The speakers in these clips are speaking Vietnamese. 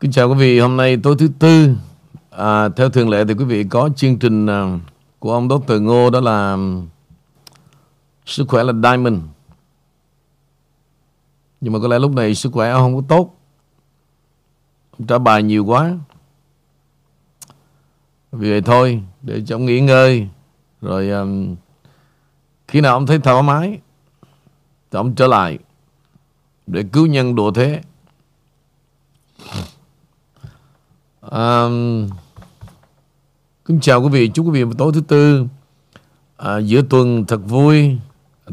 Kính chào quý vị, hôm nay tối thứ tư. À, Theo thường lệ thì quý vị có chương trình à, của ông Dr. Ngô đó là Sức khỏe là Diamond. Nhưng mà có lẽ lúc này sức khỏe ông không có tốt. Ông trả bài nhiều quá. Vì vậy thôi, để cho ông nghỉ ngơi. Rồi um, khi nào ông thấy thoải mái Thì ông trở lại Để cứu nhân độ thế. À, kính chào quý vị, chúc quý vị một tối thứ tư à, giữa tuần thật vui,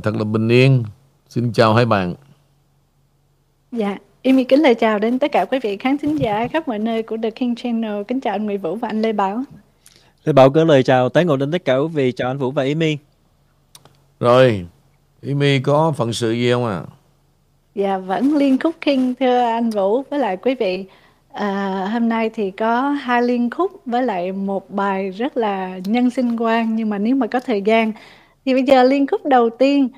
thật là bình yên. Xin chào hai bạn. Dạ, Amy kính lời chào đến tất cả quý vị khán thính giả khắp mọi nơi của The King Channel. Kính chào anh Nguyễn Vũ và anh Lê Bảo. Lê Bảo gửi lời chào tái ngộ đến tất cả quý vị. Chào anh Vũ và Amy. Rồi, Amy có phận sự gì không à? Dạ, vẫn liên khúc King thưa anh Vũ với lại quý vị. À, hôm nay thì có hai liên khúc với lại một bài rất là nhân sinh quan nhưng mà nếu mà có thời gian thì bây giờ liên khúc đầu tiên.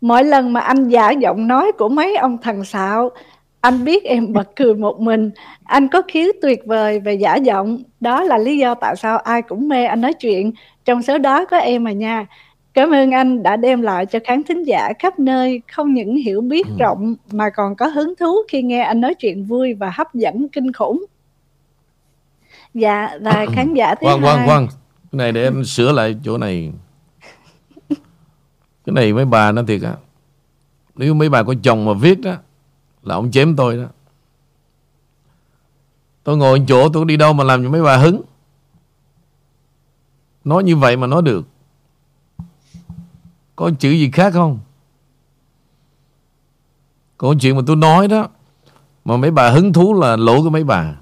Mỗi lần mà anh giả giọng nói của mấy ông thần xạo anh biết em bật cười một mình. Anh có khiếu tuyệt vời về giả giọng. Đó là lý do tại sao ai cũng mê anh nói chuyện. Trong số đó có em mà nha. Cảm ơn anh đã đem lại cho khán thính giả khắp nơi không những hiểu biết ừ. rộng mà còn có hứng thú khi nghe anh nói chuyện vui và hấp dẫn kinh khủng. Dạ, và khán giả thứ khoan, hai... Khoan, khoan, Cái này để em sửa lại chỗ này. Cái này mấy bà nói thiệt á. Nếu mấy bà có chồng mà viết đó, là ông chém tôi đó. Tôi ngồi chỗ tôi đi đâu mà làm cho mấy bà hứng. Nói như vậy mà nói được. Có chữ gì khác không? Còn chuyện mà tôi nói đó. Mà mấy bà hứng thú là lỗi của mấy bà.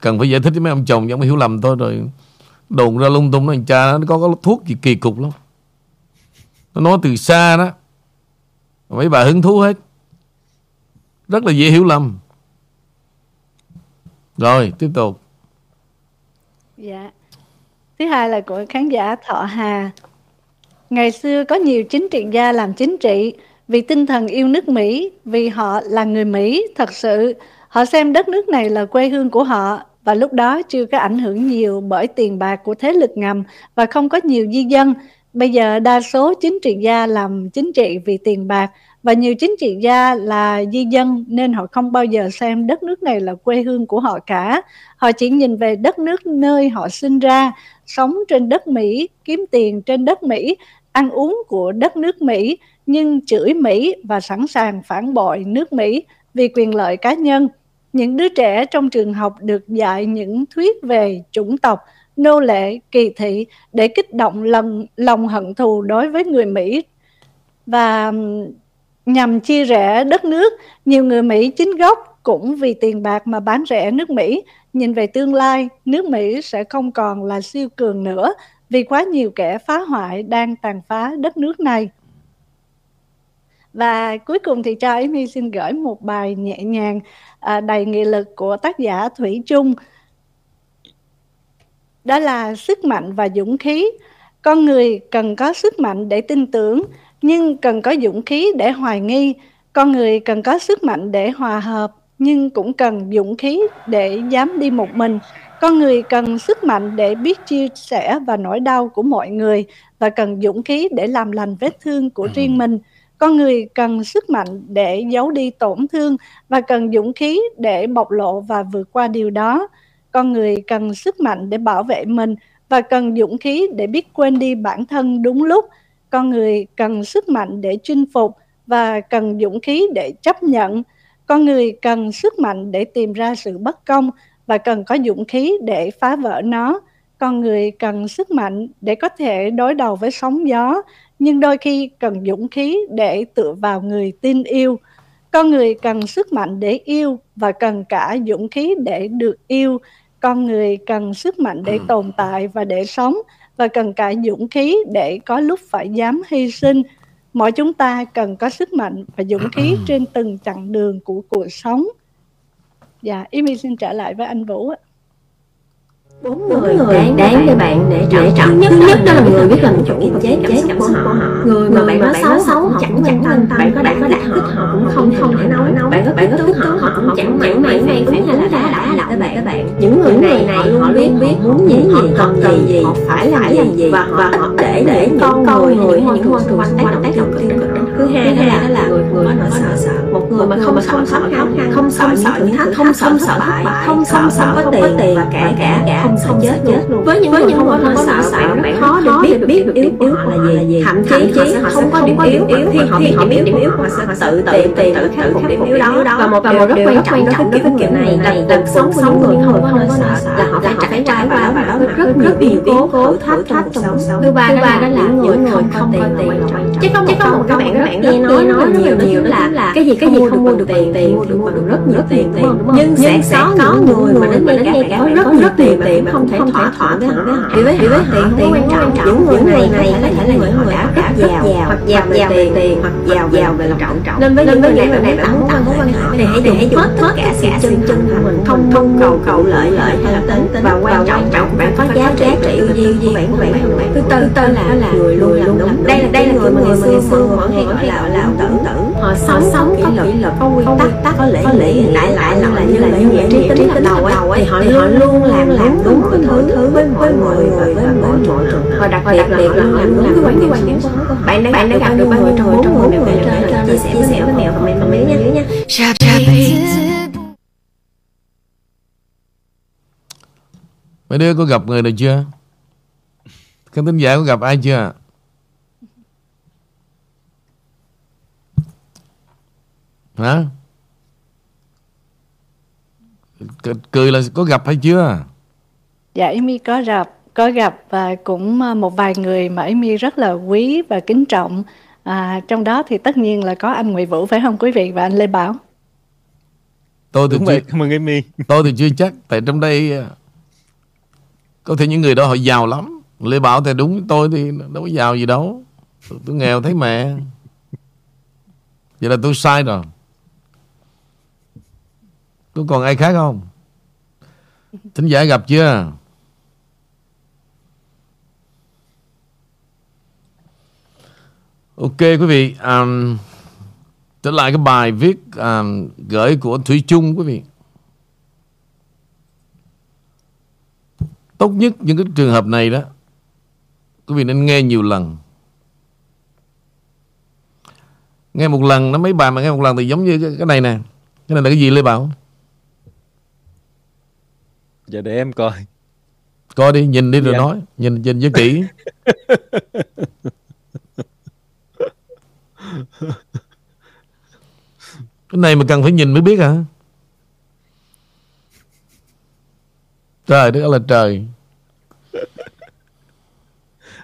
Cần phải giải thích với mấy ông chồng Chẳng phải hiểu lầm tôi rồi. Đồn ra lung tung nói cha nó có, có thuốc gì kỳ cục lắm. Nó nói từ xa đó. Mấy bà hứng thú hết. Rất là dễ hiểu lầm. Rồi tiếp tục. Dạ. Thứ hai là của khán giả Thọ Hà. Ngày xưa có nhiều chính trị gia làm chính trị vì tinh thần yêu nước Mỹ, vì họ là người Mỹ thật sự. Họ xem đất nước này là quê hương của họ và lúc đó chưa có ảnh hưởng nhiều bởi tiền bạc của thế lực ngầm và không có nhiều di dân. Bây giờ đa số chính trị gia làm chính trị vì tiền bạc và nhiều chính trị gia là di dân nên họ không bao giờ xem đất nước này là quê hương của họ cả. Họ chỉ nhìn về đất nước nơi họ sinh ra, sống trên đất Mỹ, kiếm tiền trên đất Mỹ ăn uống của đất nước Mỹ nhưng chửi Mỹ và sẵn sàng phản bội nước Mỹ vì quyền lợi cá nhân. Những đứa trẻ trong trường học được dạy những thuyết về chủng tộc, nô lệ, kỳ thị để kích động lòng, lòng hận thù đối với người Mỹ và nhằm chia rẽ đất nước. Nhiều người Mỹ chính gốc cũng vì tiền bạc mà bán rẻ nước Mỹ. Nhìn về tương lai, nước Mỹ sẽ không còn là siêu cường nữa vì quá nhiều kẻ phá hoại đang tàn phá đất nước này. Và cuối cùng thì cho Amy xin gửi một bài nhẹ nhàng à, đầy nghị lực của tác giả Thủy Trung. Đó là sức mạnh và dũng khí. Con người cần có sức mạnh để tin tưởng, nhưng cần có dũng khí để hoài nghi. Con người cần có sức mạnh để hòa hợp, nhưng cũng cần dũng khí để dám đi một mình. Con người cần sức mạnh để biết chia sẻ và nỗi đau của mọi người và cần dũng khí để làm lành vết thương của riêng mình. Con người cần sức mạnh để giấu đi tổn thương và cần dũng khí để bộc lộ và vượt qua điều đó. Con người cần sức mạnh để bảo vệ mình và cần dũng khí để biết quên đi bản thân đúng lúc. Con người cần sức mạnh để chinh phục và cần dũng khí để chấp nhận. Con người cần sức mạnh để tìm ra sự bất công và cần có dũng khí để phá vỡ nó. Con người cần sức mạnh để có thể đối đầu với sóng gió, nhưng đôi khi cần dũng khí để tựa vào người tin yêu. Con người cần sức mạnh để yêu và cần cả dũng khí để được yêu. Con người cần sức mạnh để tồn tại và để sống và cần cả dũng khí để có lúc phải dám hy sinh. Mọi chúng ta cần có sức mạnh và dũng khí trên từng chặng đường của cuộc sống. Dạ, Amy xin trở lại với anh Vũ ạ. Bốn người đáng, đáng để bạn để trọng. Thứ nhất, nhất đó là người biết làm chủ và chế chế của họ. Người mà bạn nói xấu xấu chẳng chẳng quan tâm bạn có bạn có đặt thích họ cũng không không thể nói. bạn có bạn có thích họ họ cũng chẳng mảy may ứng hay là đã đã là các bạn. những người này này họ luôn biết muốn gì gì cần gì gì họ phải làm gì gì và và họ để để con người người những môi trường xung quanh tác động tiêu cực. thứ hai là là người người mà sợ sợ một người mà không không sợ khó khăn không sợ những thử thách không sợ thất bại không sợ sợ có tiền và cả cả cả không sợ chết chết luôn với những người không có sợ bạn rất khó để biết biết được yếu yếu họ là gì thậm chí họ không có điểm yếu yếu. thì họ biết điểm yếu yếu họ sẽ tự tự tìm tự khắc phục điểm yếu đó. và một điều rất quan trọng trong cái kiểu này là cuộc sống của những người không có sợ là họ phải trải qua và đó là rất rất nhiều yếu tố thử thách trong cuộc sống. thứ ba đó là những người không có tiền chứ không chứ có một các bạn các bạn nghe nói nói nhiều nhiều là cái gì cái gì không mua được tiền tiền mua được rất nhiều tiền tiền nhưng sẽ có người mà đến đây ngay cả rất rất tiền tiền không thể thỏa thỏa với họ vì với với tiền tiền quan trọng những người này này có thể là những người đã rất giàu hoặc giàu về tiền hoặc giàu giàu về lòng trọng trọng. nên với những người này bạn tặng tặng mối quan hệ này hãy để hãy hết cả sự chân chân của mình không mong cầu cầu lợi lợi hay là tính tính và quan trọng trọng bạn có giá trị gì gì bạn của bạn thứ tư tư là là người luôn làm đúng đây là đây là người mà người xưa xưa mọi người gọi là là tử tử họ sống sống có kỷ luật có quy tắc tắc có lễ lễ lại lại là như là như vậy trí tính đầu ấy thì họ họ luôn làm làm đúng mọi thứ thứ với mọi người với mọi trường và đặc biệt là họ làm đúng cái quan điểm của họ bạn đã bạn đã gặp được bao nhiêu trong trong người mèo trên trên chia sẻ với mèo với mèo và mình mình nhé nhé Mấy đứa có gặp người nào chưa? Các tính giả có gặp ai chưa? Hả? C- cười là có gặp hay chưa? Dạ Amy có gặp có gặp và cũng à, một vài người mà Amy rất là quý và kính trọng. À, trong đó thì tất nhiên là có anh Nguyễn Vũ phải không quý vị và anh Lê Bảo. Tôi thì Đúng chưa, vậy, cảm ơn Amy. tôi thì chưa chắc tại trong đây à, có thể những người đó họ giàu lắm. Lê Bảo thì đúng tôi thì đâu có giàu gì đâu. Tôi, tôi nghèo thấy mẹ. Vậy là tôi sai rồi. Có còn ai khác không? Thính giả gặp chưa? Ok quý vị, um, trở lại cái bài viết um, gửi của Thủy Chung quý vị. Tốt nhất những cái trường hợp này đó, quý vị nên nghe nhiều lần. Nghe một lần nó mấy bài mà nghe một lần thì giống như cái, cái này nè. Cái này là cái gì Lê Bảo? Giờ để em coi. Coi đi, nhìn đi rồi Dạ. nói. Nhìn nhìn cho kỹ. Cái này mà cần phải nhìn mới biết hả? Trời đất ơi là trời.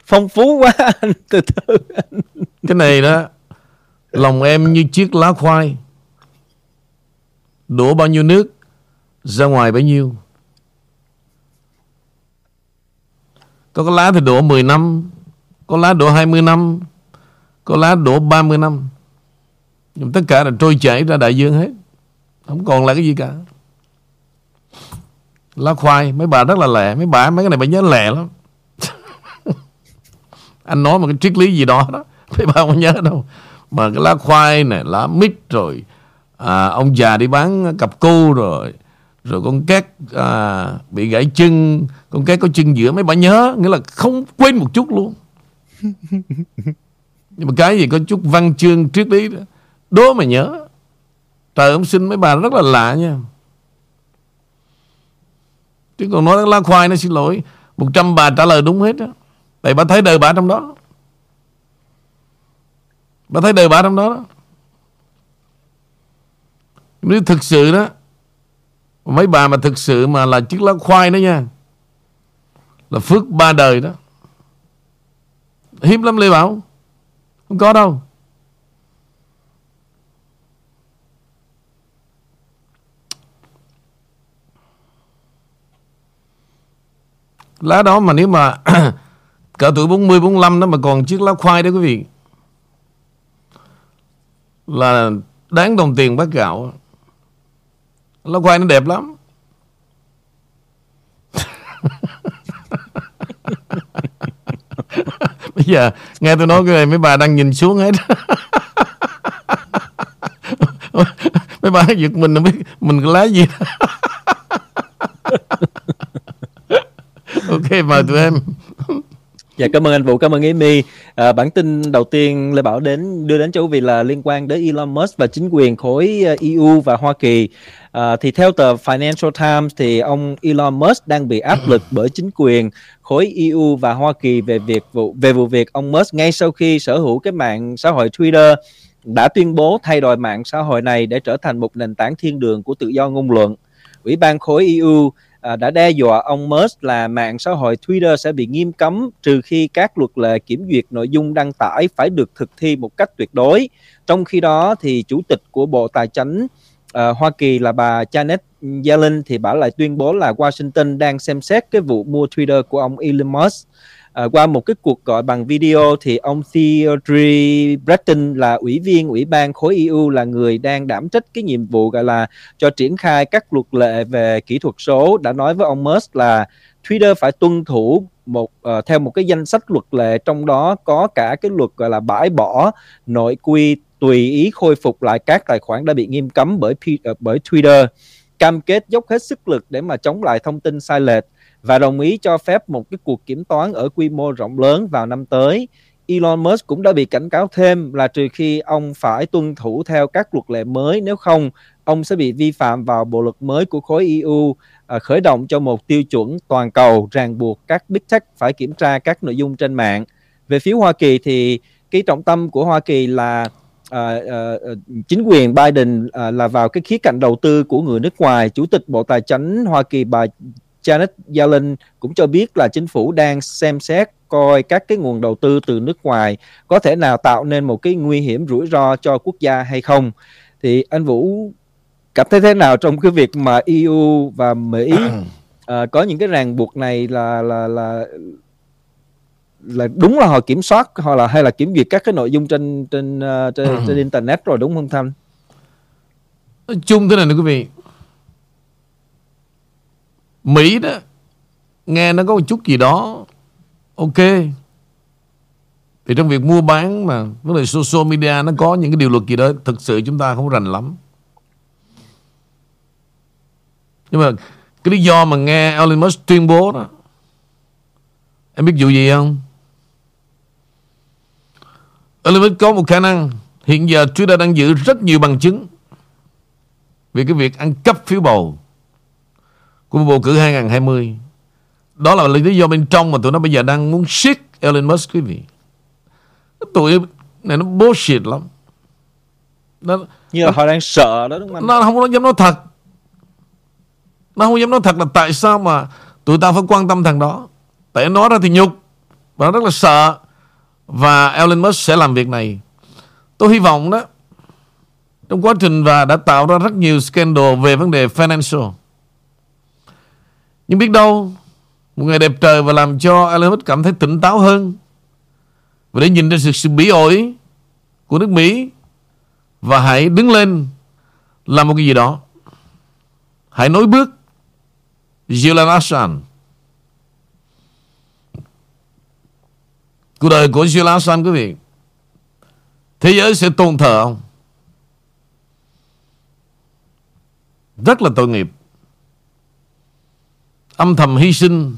Phong phú quá anh, từ từ. Cái này đó Lòng em như chiếc lá khoai Đổ bao nhiêu nước Ra ngoài bấy nhiêu Có cái lá thì đổ 10 năm Có lá đổ 20 năm có lá đổ 30 năm. Nhưng tất cả là trôi chảy ra đại dương hết. Không còn là cái gì cả. Lá khoai Mấy bà rất là lẹ. Mấy bà mấy cái này bà nhớ lẹ lắm. Anh nói một cái triết lý gì đó đó Mấy bà không nhớ đâu. Mà cái lá khoai này Lá mít rồi à, Ông già đi bán cặp cu rồi Rồi con két à, Bị gãy chân Con két có chân giữa mấy bà nhớ Nghĩa là không quên một chút luôn. Nhưng mà cái gì có chút văn chương triết lý đó Đố mà nhớ. Trời ông xin mấy bà rất là lạ nha. Chứ còn nói lá khoai nó xin lỗi 100 bà trả lời đúng hết đó, Tại bà thấy đời bà trong đó. Bà thấy đời bà trong đó, đó. Nếu thực sự đó Mấy bà mà thực sự mà là chiếc lá khoai đó nha Là phước ba đời đó. Hiếm lắm Lê Bảo. Không có đâu. Lá đó mà nếu mà Cỡ tuổi 40, 45 nó mà còn chiếc lá khoai đó quý vị Là đáng đồng tiền bát gạo. Lá khoai nó đẹp lắm. Bây giờ nghe tôi nói cái này mấy bà đang nhìn xuống hết mấy bà giật mình biết mình cái lá gì ok mời tụi em Dạ cảm ơn anh Vũ, cảm ơn Amy. À, bản tin đầu tiên Lê Bảo đến đưa đến cho quý vị là liên quan đến Elon Musk và chính quyền khối à, EU và Hoa Kỳ. À, thì theo tờ Financial Times thì ông Elon Musk đang bị áp lực bởi chính quyền khối EU và Hoa Kỳ về việc vụ về vụ việc ông Musk ngay sau khi sở hữu cái mạng xã hội Twitter đã tuyên bố thay đổi mạng xã hội này để trở thành một nền tảng thiên đường của tự do ngôn luận. Ủy ban khối EU à, đã đe dọa ông Musk là mạng xã hội Twitter sẽ bị nghiêm cấm trừ khi các luật lệ kiểm duyệt nội dung đăng tải phải được thực thi một cách tuyệt đối. Trong khi đó thì chủ tịch của Bộ Tài chính uh, Hoa Kỳ là bà Janet Yellen thì bà lại tuyên bố là Washington đang xem xét cái vụ mua Twitter của ông Elon Musk. À, qua một cái cuộc gọi bằng video thì ông Theodore Breton là ủy viên ủy ban khối EU là người đang đảm trách cái nhiệm vụ gọi là cho triển khai các luật lệ về kỹ thuật số đã nói với ông Musk là Twitter phải tuân thủ một uh, theo một cái danh sách luật lệ trong đó có cả cái luật gọi là bãi bỏ nội quy tùy ý khôi phục lại các tài khoản đã bị nghiêm cấm bởi ờ, bởi Twitter cam kết dốc hết sức lực để mà chống lại thông tin sai lệch và đồng ý cho phép một cái cuộc kiểm toán ở quy mô rộng lớn vào năm tới. Elon Musk cũng đã bị cảnh cáo thêm là trừ khi ông phải tuân thủ theo các luật lệ mới, nếu không ông sẽ bị vi phạm vào bộ luật mới của khối EU à, khởi động cho một tiêu chuẩn toàn cầu ràng buộc các big tech phải kiểm tra các nội dung trên mạng. Về phía Hoa Kỳ thì cái trọng tâm của Hoa Kỳ là à, à, chính quyền Biden à, là vào cái khía cạnh đầu tư của người nước ngoài. Chủ tịch Bộ Tài chính Hoa Kỳ bà Janet Yellen cũng cho biết là chính phủ đang xem xét coi các cái nguồn đầu tư từ nước ngoài có thể nào tạo nên một cái nguy hiểm rủi ro cho quốc gia hay không. Thì anh Vũ cảm thấy thế nào trong cái việc mà EU và Mỹ uh, có những cái ràng buộc này là là là là đúng là họ kiểm soát hoặc là hay là kiểm duyệt các cái nội dung trên trên uh, trên, trên internet rồi đúng không Thanh? Nói chung thế này nè quý vị. Mỹ đó nghe nó có một chút gì đó ok. Thì trong việc mua bán mà vấn đề social media nó có những cái điều luật gì đó thực sự chúng ta không rành lắm. Nhưng mà cái lý do mà nghe Elon Musk tuyên bố đó em biết vụ gì không Musk có một khả năng hiện giờ Twitter đang giữ rất nhiều bằng chứng về cái việc ăn cắp phiếu bầu của bầu cử 2020. Đó là lý do bên trong mà tụi nó bây giờ đang muốn siết Elon Musk quý vị. Tụi này nó bullshit lắm. Nó, Như là họ đang sợ đó đúng không? Nó không có dám nói thật. Nó không dám nói thật là tại sao mà tụi ta phải quan tâm thằng đó. Tại nó ra thì nhục. Và nó rất là sợ. Và Elon Musk sẽ làm việc này. Tôi hy vọng đó trong quá trình và đã tạo ra rất nhiều scandal về vấn đề financial. Nhưng biết đâu Một ngày đẹp trời và làm cho Elon Musk cảm thấy tỉnh táo hơn Và để nhìn ra sự, sự bí ổi Của nước Mỹ Và hãy đứng lên Làm một cái gì đó Hãy nối bước Julian Assange Cuộc đời của Julian Assange quý vị, Thế giới sẽ tôn thờ ông. Rất là tội nghiệp. Âm thầm hy sinh.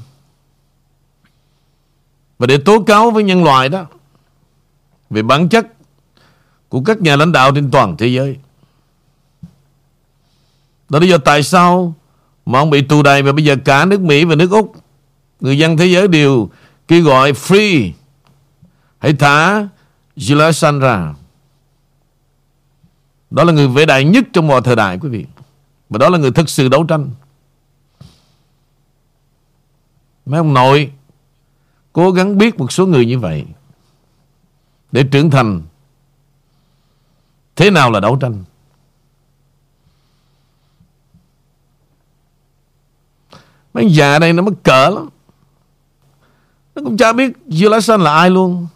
Và để tố cáo với nhân loại đó, về bản chất của các nhà lãnh đạo trên toàn thế giới. Đó là lý do tại sao mà ông bị tù đầy và bây giờ cả nước Mỹ và nước Úc, người dân thế giới đều kêu gọi free hãy thả Julian ra. Đó là người vĩ đại nhất trong mọi thời đại, quý vị. Và đó là người thực sự đấu tranh. Mấy ông nội Cố gắng biết một số người như vậy Để trưởng thành Thế nào là đấu tranh Mấy già đây nó mất cỡ lắm Nó cũng chả biết Julian là ai luôn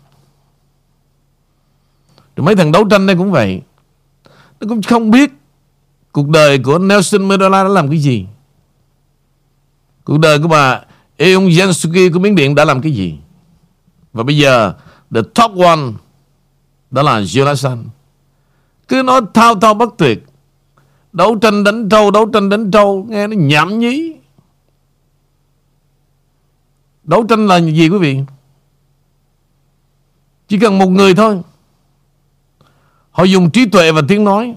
rồi mấy thằng đấu tranh đây cũng vậy. Nó cũng không biết Cuộc đời của Nelson Mandela đã làm cái gì. Cuộc đời của bà Eung Jan Suki của Miến Điện đã làm cái gì? Và bây giờ, The top one Đó là Jonathan. Cứ nói thao thao bất tuyệt. Đấu tranh đánh trâu Đấu tranh đánh trâu Nghe nó nhảm nhí. Đấu tranh là gì quý vị? Chỉ cần một người thôi. Họ dùng trí tuệ và tiếng nói.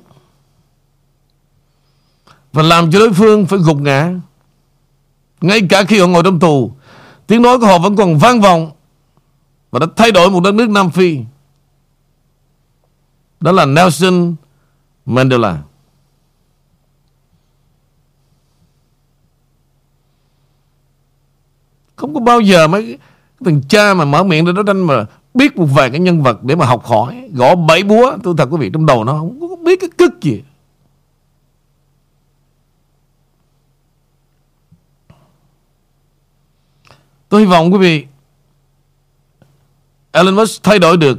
Và làm cho đối phương phải gục ngã. Ngay cả khi họ ngồi trong tù, Tiếng nói của họ vẫn còn vang vọng Và đã thay đổi một đất nước Nam Phi. Đó là Nelson Mandela. Không có bao giờ mấy thằng cha mà mở miệng ra đấu tranh mà biết một vài cái nhân vật để mà học hỏi. Gõ bảy búa, tôi thật quý vị, trong đầu nó không có biết cái cức gì. Tôi hy vọng quý vị, Elon Musk thay đổi được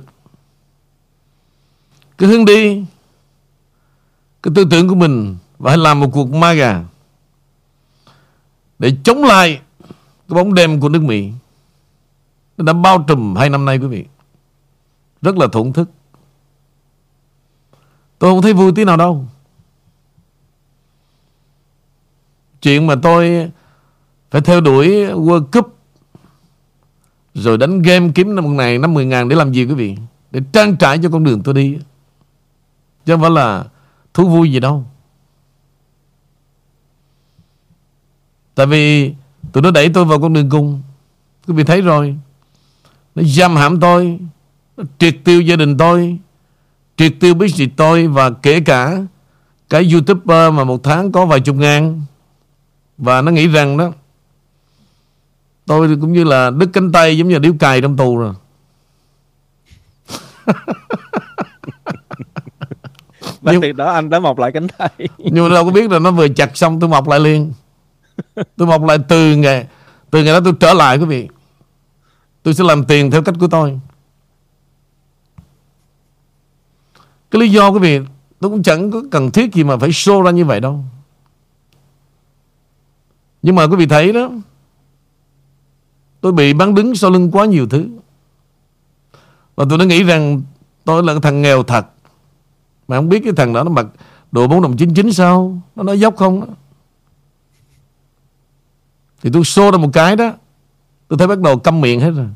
cái hướng đi, cái tư tưởng của mình và hãy làm một cuộc ma gà để chống lại cái bóng đêm của nước Mỹ đã bao trùm hai năm nay, quý vị. Rất là thổn thức. Tôi không thấy vui tí nào đâu. Chuyện mà tôi phải theo đuổi World Cup, rồi đánh game kiếm năm này năm mười ngàn để làm gì, quý vị? Để trang trải cho con đường tôi đi. Chứ không phải là thú vui gì đâu. Tại vì tụi nó đẩy tôi vào con đường cùng. Quý vị thấy rồi nó giam hãm tôi nó triệt tiêu gia đình tôi triệt tiêu business tôi và kể cả cái youtuber mà một tháng có vài chục ngàn. Và nó nghĩ rằng đó tôi cũng như là đứt cánh tay giống như là điếu cày trong tù rồi. Nhưng, từ đó anh đã mọc lại cánh tay. Nhưng mà đâu có biết là nó vừa chặt xong tôi mọc lại liền. Tôi mọc lại từ ngày từ ngày đó tôi trở lại quý vị tôi sẽ làm tiền theo cách của tôi. Cái lý do quý vị, tôi cũng chẳng có cần thiết gì mà phải show ra như vậy đâu. Nhưng mà quý vị thấy đó, tôi bị bắn đứng sau lưng quá nhiều thứ. Và tôi đã nghĩ rằng tôi là thằng nghèo thật. Mà không biết cái thằng đó nó mặc đồ bốn đồng chín chín sao? Nó nói dốc không đó. Thì tôi show ra một cái đó Tôi thấy bắt đầu câm miệng hết rồi.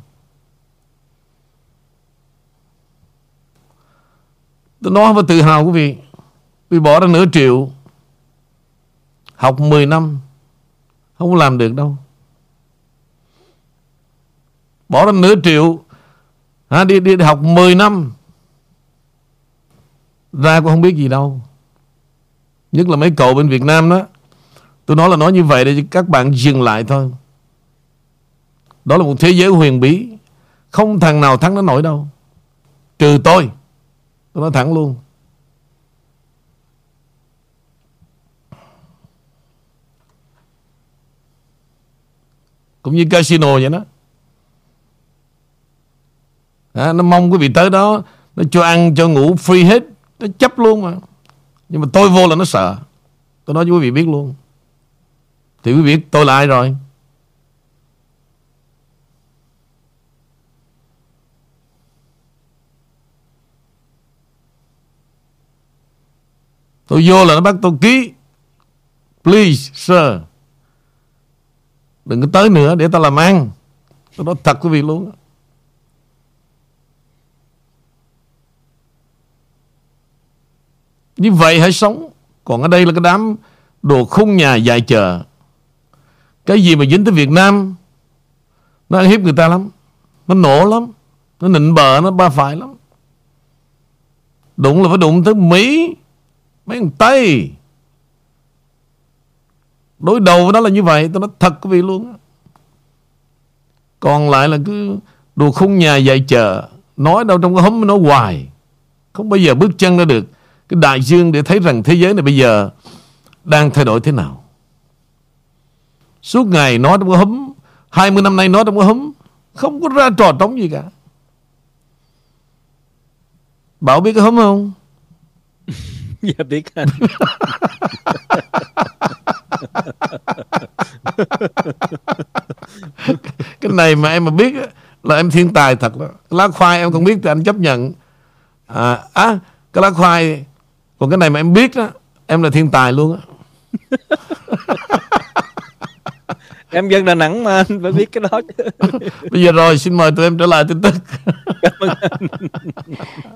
Tôi nói với tự hào quý vị Vì bỏ ra nửa triệu Học 10 năm Không làm được đâu. Bỏ ra nửa triệu à, đi, đi, đi học 10 năm Ra cũng không biết gì đâu. Nhất là mấy cậu bên Việt Nam đó. Tôi nói là nói như vậy để các bạn dừng lại thôi. Đó là một thế giới huyền bí. Không thằng nào thắng nó nổi đâu. Trừ tôi. Tôi nói thẳng luôn. Cũng như casino vậy đó. À, nó mong quý vị tới đó Nó cho ăn cho ngủ free hết Nó chấp luôn mà Nhưng mà tôi vô là nó sợ Tôi nói cho quý vị biết luôn thì quý vị biết tôi là ai rồi Tôi vô là nó bắt tôi ký. Please, sir. Đừng có tới nữa để tao làm ăn. Tôi nói thật quý vị luôn Như vậy hãy sống. Còn ở đây là cái đám Đồ khung nhà dài chờ cái gì mà dính tới Việt Nam, Nó ăn hiếp người ta lắm. Nó nổ lắm. Nó nịnh bờ nó ba phải lắm. Đụng là phải đụng tới Mỹ Mấy thằng Tây. Đối đầu với nó là như vậy Tôi nói thật quý vị luôn Còn lại là cứ Đồ khung nhà dạy chờ Nói đâu trong cái hóm nói hoài. Không bao giờ bước chân ra được. Cái đại dương để thấy rằng thế giới này bây giờ Đang thay đổi thế nào. Suốt ngày nói trong cái húm 20 năm nay nói trong cái húm Không có ra trò trống gì cả. Bảo biết cái húm không? Dạ biết anh Cái này mà em mà biết là em thiên tài thật đó lá khoai em không biết thì anh chấp nhận. À, à cái lá khoai còn cái này mà em biết đó em là thiên tài luôn á em dân Đà Nẵng mà anh phải biết cái đó chứ. bây giờ rồi xin mời tụi em trở lại tin tức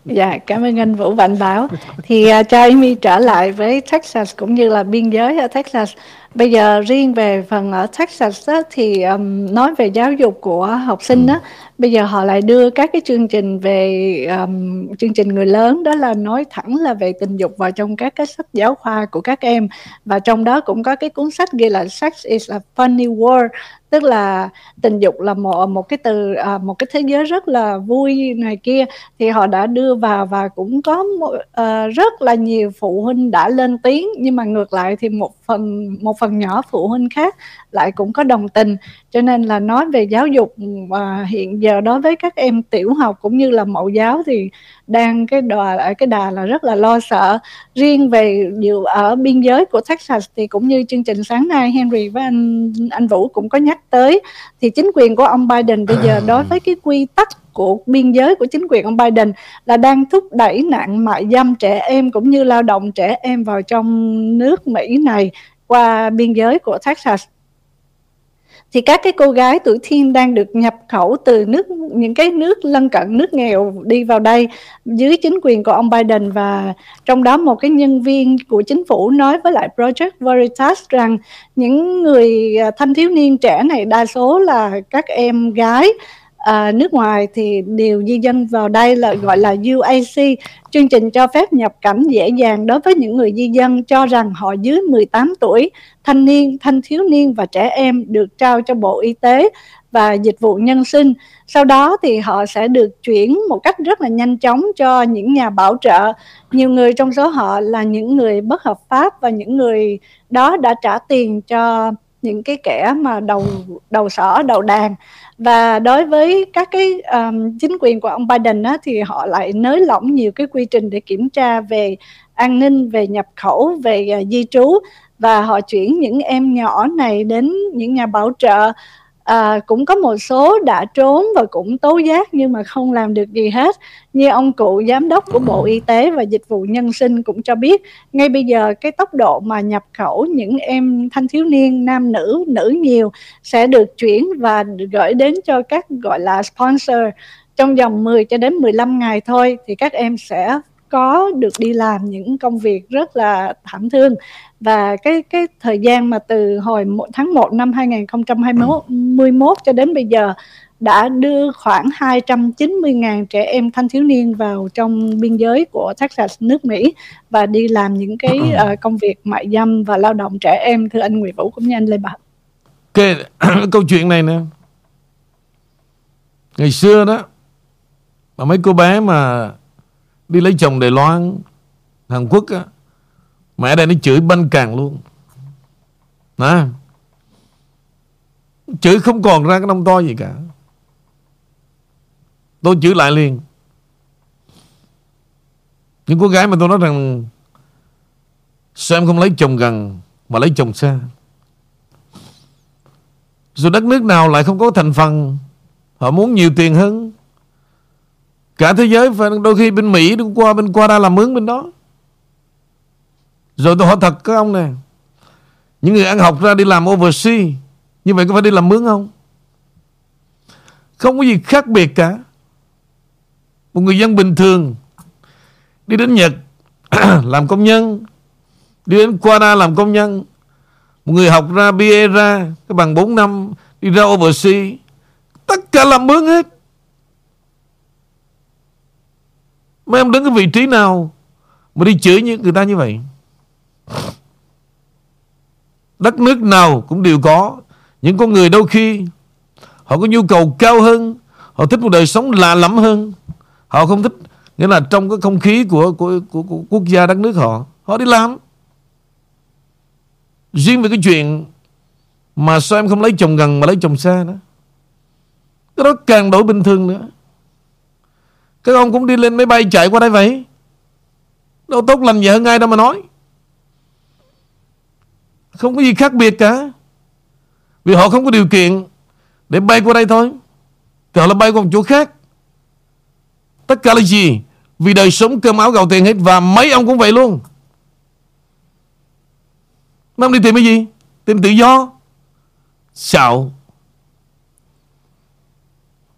Dạ, cảm ơn anh Vũ Vạn Bảo. Thì uh, cho Amy trở lại với Texas cũng như là biên giới ở Texas. Bây giờ riêng về phần ở Texas đó, thì um, nói về giáo dục của học sinh đó, bây giờ họ lại đưa các cái chương trình về um, chương trình người lớn đó là nói thẳng là về tình dục vào trong các cái sách giáo khoa của các em. Và trong đó cũng có cái cuốn sách ghi là Sex is a funny word tức là tình dục là một một cái từ à, một cái thế giới rất là vui này kia. Thì họ đã đưa vào và cũng có một, à, rất là nhiều phụ huynh đã lên tiếng. Nhưng mà ngược lại thì một phần một phần nhỏ phụ huynh khác lại cũng có đồng tình. Cho nên là nói về giáo dục và hiện giờ đối với các em tiểu học cũng như là mẫu giáo thì đang cái đà ở cái đà là rất là lo sợ. Riêng về điều ở biên giới của Texas thì cũng như chương trình sáng nay Henry với anh anh Vũ cũng có nhắc tới thì chính quyền của ông Biden bây giờ đối với cái quy tắc của biên giới của chính quyền ông Biden là đang thúc đẩy nạn mại dâm trẻ em cũng như lao động trẻ em vào trong nước Mỹ này qua biên giới của Texas thì các cái cô gái tuổi teen đang được nhập khẩu từ nước, những cái nước lân cận, nước nghèo đi vào đây dưới chính quyền của ông Biden. Và trong đó một cái nhân viên của chính phủ nói với lại Project Veritas rằng những người à, thanh thiếu niên trẻ này, đa số là các em gái à, nước ngoài thì điều di dân vào đây là gọi là UAC chương trình cho phép nhập cảnh dễ dàng đối với những người di dân cho rằng họ dưới 18 tuổi thanh niên thanh thiếu niên và trẻ em được trao cho Bộ Y tế và dịch vụ nhân sinh. Sau đó thì họ sẽ được chuyển một cách rất là nhanh chóng cho những nhà bảo trợ. Nhiều người trong số họ là những người bất hợp pháp và những người đó đã trả tiền cho những cái kẻ mà đầu đầu sỏ đầu đàn. Và đối với các cái um, chính quyền của ông Biden á, thì họ lại nới lỏng nhiều cái quy trình để kiểm tra về an ninh về nhập khẩu về uh, di trú. Và họ chuyển những em nhỏ này đến những nhà bảo trợ à, cũng có một số đã trốn và cũng tố giác nhưng mà không làm được gì hết. Như ông cụ giám đốc của bộ y tế và dịch vụ nhân sinh cũng cho biết ngay bây giờ cái tốc độ mà nhập khẩu những em thanh thiếu niên nam nữ nữ nhiều sẽ được chuyển và gửi đến cho các gọi là sponsor trong vòng 10 cho đến 15 ngày thôi thì các em sẽ có được đi làm những công việc rất là thảm thương. Và cái cái thời gian mà từ hồi tháng 1 năm 2021 cho đến bây giờ đã đưa khoảng 290.000 trẻ em thanh thiếu niên vào trong biên giới của Texas nước Mỹ và đi làm những cái uh, công việc mại dâm và lao động trẻ em thưa anh Nguyễn Vũ cũng như anh Lê Bảo. Cái câu chuyện này nè. Ngày xưa đó mà mấy cô bé mà đi lấy chồng Đài Loan Hàn Quốc á mẹ đây nó chửi banh càng luôn. Nè, chửi không còn ra cái nông to gì cả. Tôi chửi lại liền. Những cô gái mà tôi nói rằng sao em không lấy chồng gần mà lấy chồng xa? Rồi đất nước nào lại không có thành phần họ muốn nhiều tiền hơn. Cả thế giới phải đôi khi bên Mỹ đi qua bên qua ra làm mướn bên đó. Rồi tôi hỏi thật các ông nè. Những người ăn học ra đi làm overseas như vậy có phải đi làm mướn không? Không có gì khác biệt cả. Một người dân bình thường đi đến Nhật làm công nhân, đi đến Canada làm công nhân, một người học ra BA ra cái bằng 4 năm đi ra overseas tất cả làm mướn hết Mấy em đứng cái vị trí nào Mà đi chửi những người ta như vậy? Đất nước nào cũng đều có. Những con người đôi khi Họ có nhu cầu cao hơn Họ thích một đời sống lạ lẫm hơn. Họ không thích Nghĩa là trong cái không khí của, của, của, của quốc gia đất nước họ Họ đi làm. Riêng về cái chuyện Mà sao em không lấy chồng gần mà lấy chồng xa nữa? Cái đó càng đổi bình thường nữa các ông cũng đi lên máy bay chạy qua đây vậy. Đâu tốt lành gì hơn ai đâu mà nói. Không có gì khác biệt cả. Vì họ không có điều kiện Để bay qua đây thôi. Thì họ là bay qua một chỗ khác. Tất cả là gì? Vì đời sống cơm áo gạo tiền hết Và mấy ông cũng vậy luôn. Mấy ông đi tìm cái gì? Tìm tự do. Xạo.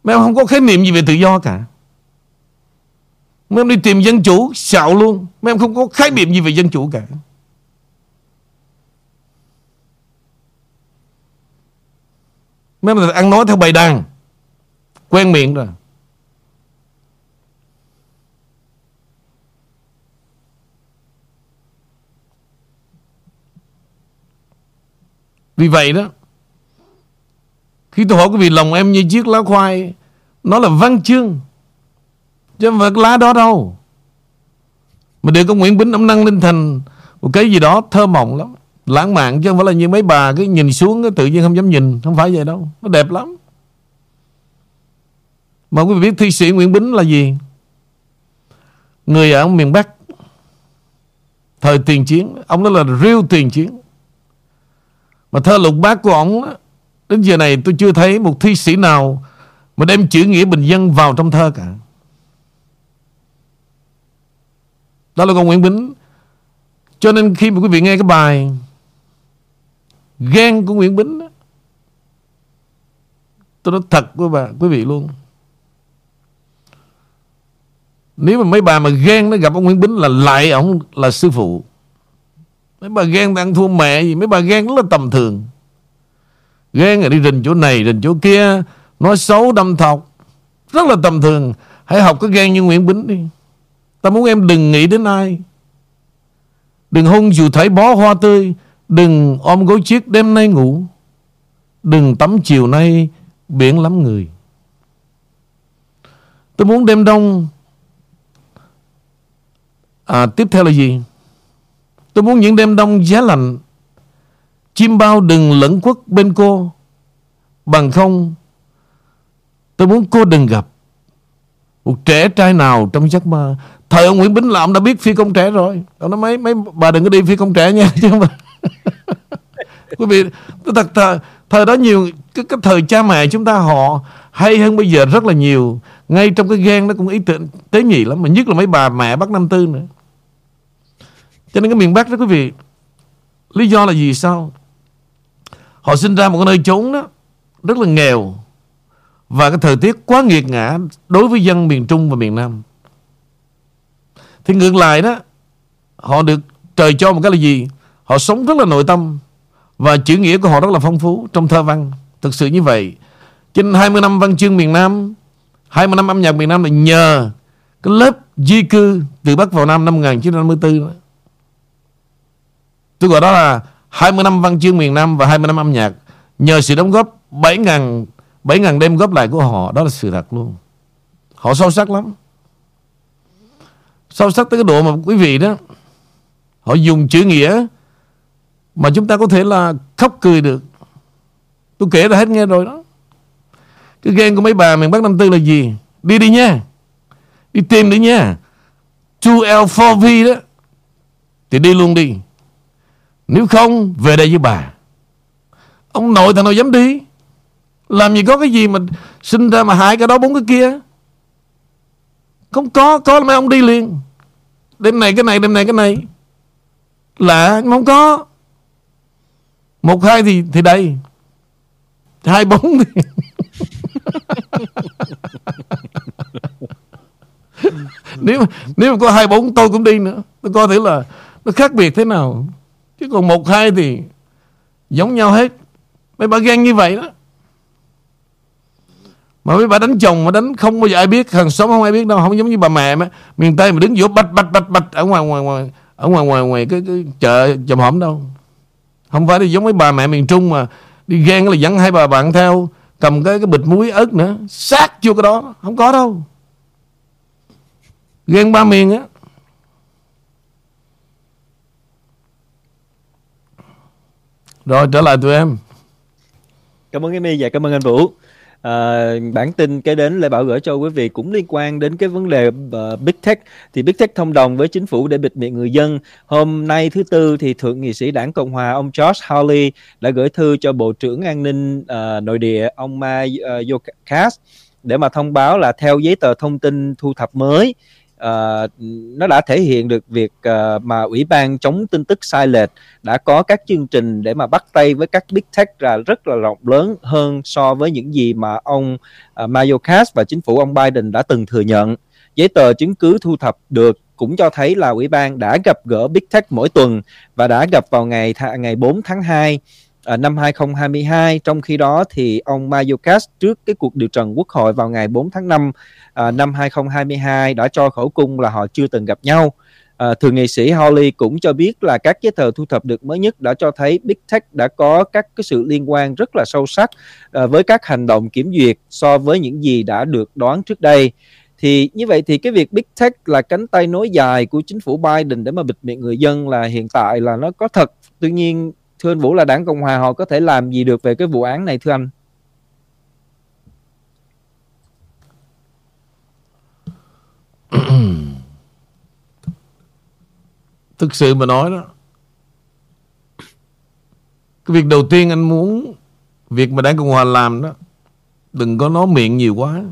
Mấy ông không có khái niệm gì về tự do cả. Mấy em đi tìm dân chủ, Xạo luôn. Mấy em không có khái niệm gì về dân chủ cả. Mấy em ăn nói theo bài đàn. Quen miệng rồi. Vì vậy đó, Khi tôi hỏi quý vị lòng em như chiếc lá khoai, Nó là văn chương. Chứ không phải lá đó đâu. Mà được có Nguyễn Bính Ông năng lên thành Một cái gì đó thơ mộng lắm. Lãng mạn chứ không phải là như mấy bà Cái nhìn xuống cái tự nhiên không dám nhìn. Không phải vậy đâu. Nó đẹp lắm. Mà quý vị biết thi sĩ Nguyễn Bính là gì? Người ở miền Bắc. Thời tiền chiến. Ông đó là real tiền chiến. Mà thơ lục bát của ông Đến giờ này tôi chưa thấy một thi sĩ nào Mà đem chữ nghĩa bình dân vào trong thơ cả. Đó là con Nguyễn Bính. Cho nên khi mà quý vị nghe cái bài Ghen của Nguyễn Bính đó, Tôi nói thật với bà, quý vị luôn. Nếu mà mấy bà mà ghen nó gặp ông Nguyễn Bính là lại ông là sư phụ. Mấy bà ghen ăn thua mẹ gì Mấy bà ghen rất là tầm thường. Ghen là đi rình chỗ này rình chỗ kia Nói xấu đâm thọc. Rất là tầm thường. Hãy học cái ghen như Nguyễn Bính đi. Ta muốn em đừng nghĩ đến ai. Đừng hôn dù thấy bó hoa tươi. Đừng ôm gối chiếc đêm nay ngủ. Đừng tắm chiều nay Biển lắm người. Tôi muốn đêm đông. À tiếp theo là gì? Tôi muốn những đêm đông giá lạnh. Chim bao đừng lẫn quất bên cô. Bằng không, Tôi muốn cô đừng gặp. Một trẻ trai nào trong giấc mơ. Thời ông Nguyễn Bính làm đã biết phi công trẻ rồi. Ông nói mấy mấy bà đừng có đi phi công trẻ nha. Chứ không Quý vị thật thời, thời đó nhiều cái, cái thời cha mẹ chúng ta họ hay hơn bây giờ rất là nhiều. Ngay trong cái ghen nó cũng ý tưởng tế nhị lắm mà nhất là mấy bà mẹ bắt năm tư nữa. Cho nên cái miền Bắc đó quý vị Lý do là gì sao? Họ sinh ra một cái nơi trốn đó Rất là nghèo. Và cái thời tiết quá nghiệt ngã Đối với dân miền Trung và miền Nam. Thì ngược lại đó, Họ được trời cho một cái là gì? Họ sống rất là nội tâm Và chữ nghĩa của họ rất là phong phú Trong thơ văn. Thực sự như vậy. Trên 20 năm văn chương miền Nam 20 năm âm nhạc miền Nam là nhờ Cái lớp di cư từ Bắc vào Nam năm 1954 đó. Tôi gọi đó là 20 năm văn chương miền Nam và 20 năm âm nhạc. Nhờ sự đóng góp 7.000 bảy ngàn đêm góp lại của họ, Đó là sự thật luôn. Họ sâu sắc lắm. Sâu sắc tới cái độ mà quý vị đó, Họ dùng chữ nghĩa Mà chúng ta có thể là khóc cười được. Tôi kể ra hết nghe rồi đó. Cái ghen của mấy bà miền Bắc năm tư là gì? Đi đi nha. Đi tìm đi nha. 2L4V đó. Thì đi luôn đi. Nếu không, về đây với bà. Ông nội thằng nào dám đi? Làm gì có cái gì mà Sinh ra mà hại cái đó, bốn cái kia. Không có Có là mấy ông đi liền. Đêm này cái này, đêm này cái này. Lạ, nhưng không có. Một, hai thì thì đây. Hai, bốn thì. Nếu nếu mà có hai, bốn, tôi cũng đi nữa. Tôi coi thử là nó khác biệt thế nào. Chứ còn một, hai thì giống nhau hết. Mấy bà ghen như vậy đó. Mà mấy bà đánh chồng mà đánh không bao giờ ai biết, hàng xóm không ai biết đâu, không giống như bà mẹ mà. Miền Tây mà đứng giữa bạch bạch bạch bạch ở ngoài ngoài ngoài ở ngoài ngoài ngoài cái, cái chợ chầm hổm đâu. Không phải là giống mấy bà mẹ miền Trung mà đi ghen là dẫn hai bà bạn theo cầm cái cái bịch muối ớt nữa, sát chưa cái đó, không có đâu. Ghen ba miền á. Rồi trở lại tụi em. Cảm ơn Amy và dạ, cảm ơn anh Vũ. À, bản tin kế đến Lê Bảo gửi cho quý vị cũng liên quan đến cái vấn đề uh, Big Tech. Thì Big Tech thông đồng với chính phủ để bịt miệng người dân. Hôm nay thứ tư thì thượng nghị sĩ đảng Cộng hòa ông George Hawley đã gửi thư cho Bộ trưởng An ninh uh, nội địa ông mike uh, Yokas để mà thông báo là theo giấy tờ thông tin thu thập mới uh, nó đã thể hiện được việc uh, mà ủy ban chống tin tức sai lệch đã có các chương trình để mà bắt tay với các big tech là rất là rộng lớn hơn so với những gì mà ông ờ, uh, Mayorkas và chính phủ ông Biden đã từng thừa nhận. Giấy tờ chứng cứ thu thập được cũng cho thấy là ủy ban đã gặp gỡ Big Tech mỗi tuần và đã gặp vào ngày th- ngày 4 tháng 2 à, năm 2022 trong khi đó thì ông Mayorkas trước cái cuộc điều trần quốc hội vào ngày 4 tháng 5 à, năm 2022 đã cho khẩu cung là họ chưa từng gặp nhau. À, thượng nghị sĩ Hawley cũng cho biết là các giấy tờ thu thập được mới nhất đã cho thấy Big Tech đã có các cái sự liên quan rất là sâu sắc à, với các hành động kiểm duyệt so với những gì đã được đoán trước đây. Thì như vậy thì cái việc Big Tech là cánh tay nối dài của chính phủ Biden để mà bịt miệng người dân là hiện tại là nó có thật. Tuy nhiên thưa anh Vũ là đảng Cộng hòa họ có thể làm gì được về cái vụ án này, thưa anh? Thực sự mà nói đó, cái việc đầu tiên anh muốn việc mà đảng cộng hòa làm đó, đừng có nói miệng nhiều quá.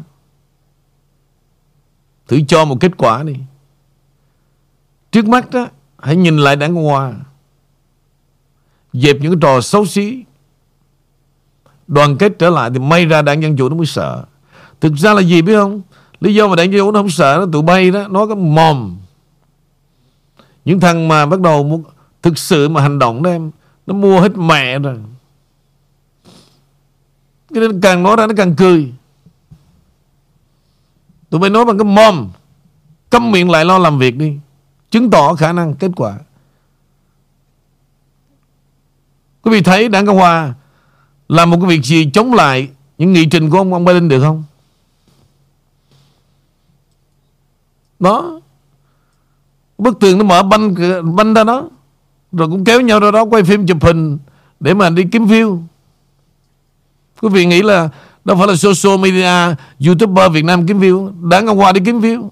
Thử cho một kết quả đi. Trước mắt đó, hãy nhìn lại đảng cộng hòa dẹp những cái trò xấu xí. Đoàn kết trở lại thì may ra đảng dân chủ nó mới sợ. Thực ra là gì biết không? Lý do mà đảng dân chủ nó không sợ nó tụi bay đó, nó cái mồm. Những thằng mà bắt đầu muốn thực sự mà hành động đó em, nó mua hết mẹ rồi. Cái nên càng nói ra nó càng cười. Tụi bay nói bằng cái mồm câm miệng lại lo làm việc đi, chứng tỏ khả năng, kết quả. Quý vị thấy đảng cộng hòa làm một cái việc gì chống lại những nghị trình của ông ông Biden được không? Đó. Bức tường nó mở banh banh ra đó. Rồi cũng kéo nhau ra đó quay phim chụp hình để mà đi kiếm view. Quý vị nghĩ là đâu phải là social media, youtuber Việt Nam kiếm view. Đảng Cộng Hòa đi kiếm view.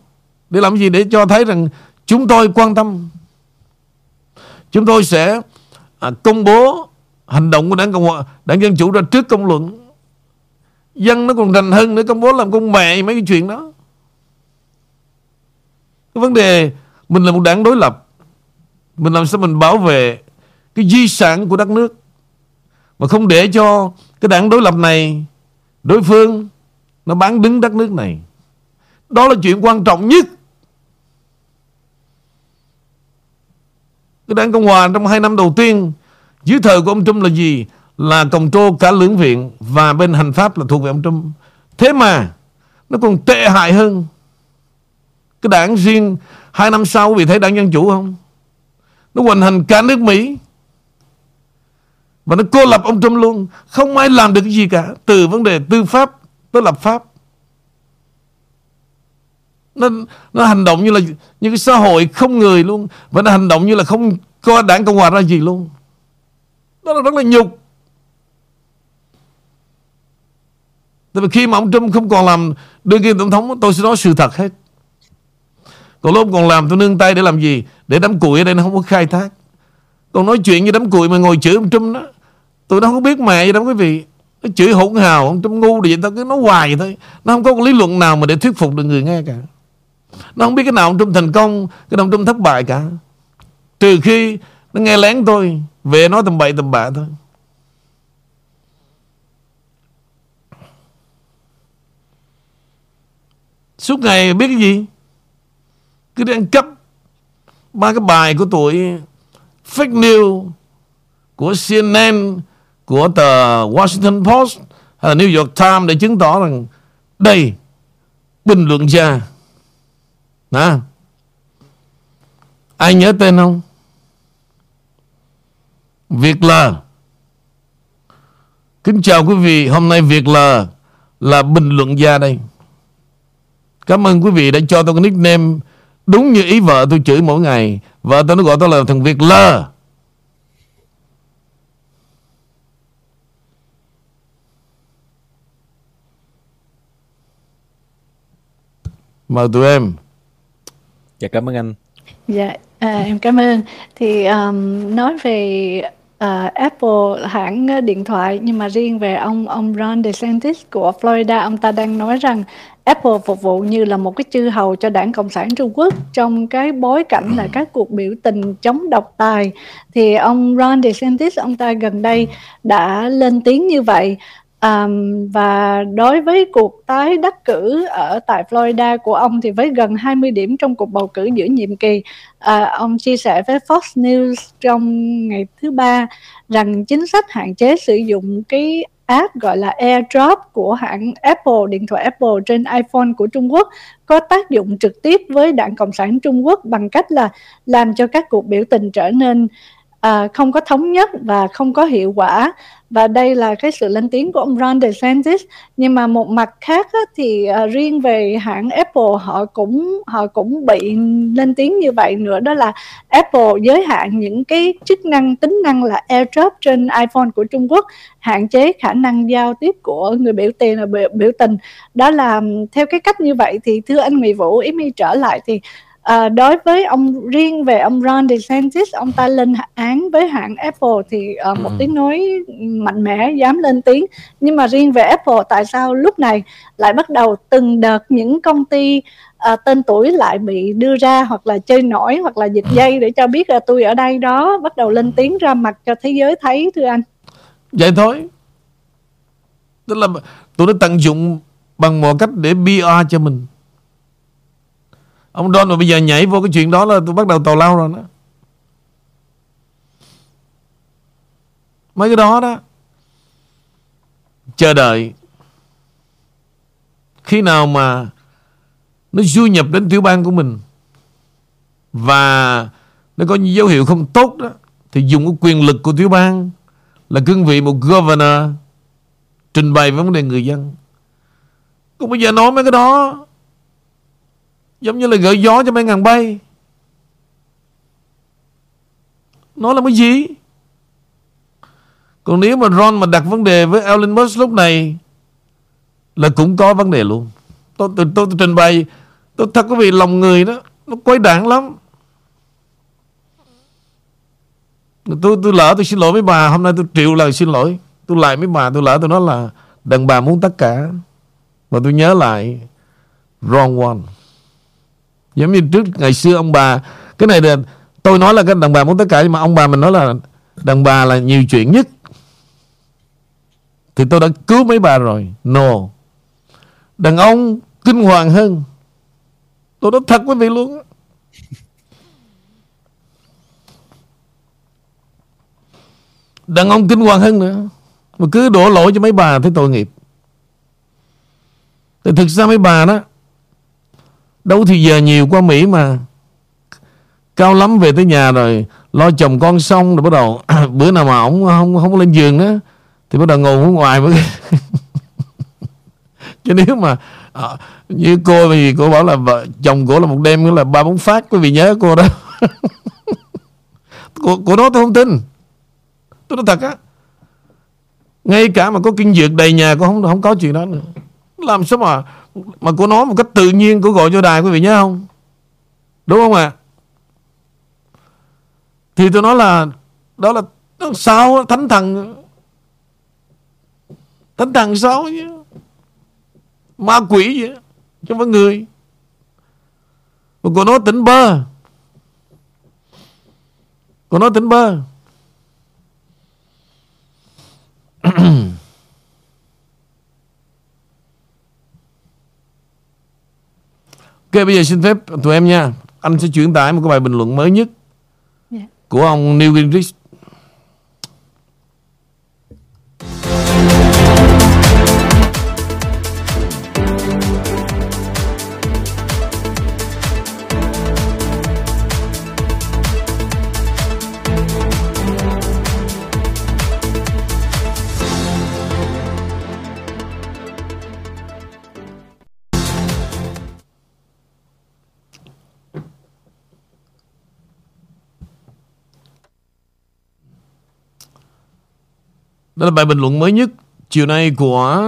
Để làm gì? Để cho thấy rằng chúng tôi quan tâm. Chúng tôi sẽ à, công bố hành động của đảng Cộng Hòa, đảng Dân Chủ ra trước công luận. Dân nó còn rành hơn nữa, công bố làm con mẹ mấy cái chuyện đó. Cái vấn đề, mình là một đảng đối lập. Mình làm sao mình bảo vệ cái di sản của đất nước? Mà không để cho cái đảng đối lập này, đối phương, nó bán đứng đất nước này. Đó là chuyện quan trọng nhất. Cái đảng cộng hòa trong hai năm đầu tiên dưới thời của ông Trump là gì? Là cộng trô cả lưỡng viện và bên hành pháp là thuộc về ông Trump. Thế mà nó còn tệ hại hơn cái đảng riêng hai năm sau vì thấy đảng Dân Chủ không? Nó hoành hành cả nước Mỹ và nó cô lập ông Trump luôn. Không ai làm được cái gì cả. Từ vấn đề tư pháp tới lập pháp. Nó, nó hành động như là như cái xã hội không người luôn. Và nó hành động như là không có đảng Cộng Hòa ra gì luôn. Đó là rất là nhục. Tại vì khi mà ông Trump không còn làm đương kim tổng thống, Tôi sẽ nói sự thật hết. Còn lúc còn làm, tôi nương tay để làm gì? Để đám cụi ở đây nó không có khai thác. Còn nói chuyện với đám cùi mà ngồi chửi ông Trump đó Tụi nó không biết mẹ gì đâu quý vị. Nó chửi hỗn hào, Ông Trump ngu thì tao cứ nói hoài vậy thôi. Nó không có lý luận nào mà để thuyết phục được người nghe cả. Nó không biết cái nào ông Trump thành công, Cái nào ông Trump thất bại cả. Trừ khi nó nghe lén tôi. Về nói tầm bậy tầm bạ thôi Suốt ngày biết cái gì Cứ đi ăn cắp Ba cái bài của tuổi fake news của CNN, của tờ Washington Post hay là New York Times để chứng tỏ rằng đây bình luận gia. nè ai nhớ tên không? Việt L. Kính chào quý vị, hôm nay Việt L là bình luận gia đây. Cảm ơn quý vị đã cho tôi cái nickname đúng như ý vợ tôi chửi mỗi ngày Vợ tôi nó gọi tôi là thằng Việt lơ Mời tụi em Dạ cảm ơn anh Dạ, à, em cảm ơn. Thì um, nói về uh, Apple hãng ờ, điện thoại nhưng mà riêng về ông ông Ron DeSantis của Florida ông ta đang nói rằng Apple phục vụ như là một cái chư hầu cho đảng Cộng sản Trung Quốc. Trong cái bối cảnh là các cuộc biểu tình chống độc tài thì ông Ron DeSantis ông ta gần đây đã lên tiếng như vậy. Um, và đối với cuộc tái đắc cử ở tại Florida của ông thì với gần 20 điểm trong cuộc bầu cử giữa nhiệm kỳ, uh, ông chia sẻ với Fox News trong ngày thứ ba rằng chính sách hạn chế sử dụng cái app gọi là AirDrop của hãng Apple, điện thoại Apple trên iPhone của Trung Quốc có tác dụng trực tiếp với đảng Cộng sản Trung Quốc bằng cách là làm cho các cuộc biểu tình trở nên à, không có thống nhất và không có hiệu quả. Và đây là cái sự lên tiếng của ông Ron DeSantis. Nhưng mà một mặt khác á, thì à, riêng về hãng Apple họ cũng họ cũng bị lên tiếng như vậy nữa. Đó là Apple giới hạn những cái chức năng tính năng là AirDrop trên iPhone của Trung Quốc hạn chế khả năng giao tiếp của người biểu tình là biểu, biểu tình. Đó là theo cái cách như vậy thì thưa anh Nguyễn Vũ ý mi trở lại thì À, đối với ông riêng về ông Ron DeSantis ông ta lên án với hãng Apple thì uh, một ừ. tiếng nói mạnh mẽ dám lên tiếng. Nhưng mà riêng về Apple tại sao lúc này lại bắt đầu từng đợt những công ty uh, tên tuổi lại bị đưa ra hoặc là chơi nổi hoặc là dịch dây để cho biết là tôi ở đây đó bắt đầu lên tiếng ra mặt cho thế giới thấy thưa anh? Vậy thôi. Tức là tôi đã tận dụng bằng mọi cách để PR cho mình Ông Don mà bây giờ nhảy vô cái chuyện đó là tôi bắt đầu tào lao rồi đó. Mấy cái đó đó. Chờ đợi. Khi nào mà nó du nhập đến tiểu bang của mình và nó có những dấu hiệu không tốt đó, thì dùng cái quyền lực của tiểu bang là cương vị một governor trình bày vấn đề người dân. Còn bây giờ nói mấy cái đó Giống như là gợi gió cho mấy ngàn bay. Nó là cái gì? Còn nếu mà Ron mà đặt vấn đề với Elon Musk lúc này Là cũng có vấn đề luôn. Tôi, tôi, tôi, tôi trình bày Tôi thật có vì lòng người đó Nó quấy đảng lắm. Tôi tôi lỡ tôi xin lỗi mấy bà hôm nay tôi triệu lời xin lỗi. Tôi lại mấy bà tôi lỡ tôi nói là đàn bà muốn tất cả. Và tôi nhớ lại wrong one. Giống như trước ngày xưa ông bà, Cái này là tôi nói là cái đàn bà muốn tất cả, Nhưng mà ông bà mình nói là Đàn bà là nhiều chuyện nhất. Thì tôi đã cứu mấy bà rồi. No. Đàn ông kinh hoàng hơn. Tôi nói thật quý vị luôn. Đàn ông kinh hoàng hơn nữa. Mà cứ đổ lỗi cho mấy bà, thấy tội nghiệp. Thì thực ra mấy bà đó Đâu thì giờ nhiều qua Mỹ mà. Cao lắm về tới nhà rồi Lo chồng con xong rồi bắt đầu Bữa nào mà ổng không, không lên giường đó Thì bắt đầu ngồi ở ngoài mới Chứ nếu mà à, Như cô thì cô bảo là vợ, Chồng cô là một đêm là ba bốn phát Quý vị nhớ cô đó. Cô, cô đó tôi không tin. Tôi nói thật á. Ngay cả mà có kinh dược đầy nhà Cô không không có chuyện đó nữa. Làm sao mà mà cô nói một cách tự nhiên, Cô gọi cho đài quý vị nhớ không? Đúng không ạ? À? Thì tôi nói là, Đó là sao thánh thần. Thánh thần sao chứ. Ma quỷ vậy, Chứ không phải người. Mà cô nói tỉnh bơ. Cô nói tỉnh bơ. Ok bây giờ xin phép tụi em nha Anh sẽ chuyển tải một cái bài bình luận mới nhất yeah. Dạ. Của ông Neil Gingrich Đó là bài bình luận mới nhất chiều nay của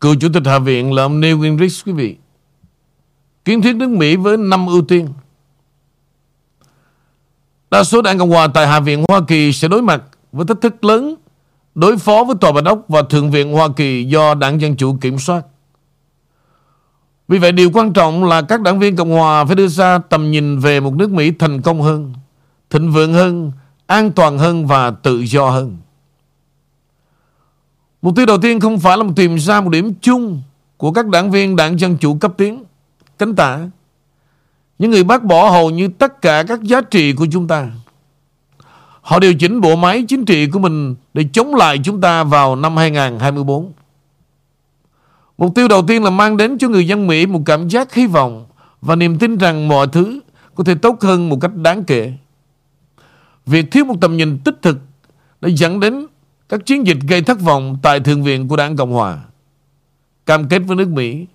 cựu chủ tịch Hạ viện là ông Neil Gingrich quý vị. Kiến thiết nước Mỹ với năm ưu tiên. Đa số đảng Cộng hòa tại Hạ viện Hoa Kỳ sẽ đối mặt với thách thức lớn đối phó với Tòa Bạch Ốc và Thượng viện Hoa Kỳ do đảng Dân Chủ kiểm soát. Vì vậy điều quan trọng là các đảng viên Cộng Hòa phải đưa ra tầm nhìn về một nước Mỹ thành công hơn, thịnh vượng hơn, an toàn hơn và tự do hơn. Mục tiêu đầu tiên không phải là một tìm ra một điểm chung của các đảng viên đảng Dân Chủ cấp tiến, cánh tả. Những người bác bỏ hầu như tất cả các giá trị của chúng ta. Họ điều chỉnh bộ máy chính trị của mình để chống lại chúng ta vào năm 2024. Mục tiêu đầu tiên là mang đến cho người dân Mỹ một cảm giác hy vọng và niềm tin rằng mọi thứ có thể tốt hơn một cách đáng kể. Việc thiếu một tầm nhìn tích thực đã dẫn đến các chiến dịch gây thất vọng tại Thượng viện của Đảng Cộng Hòa. Cam kết với nước Mỹ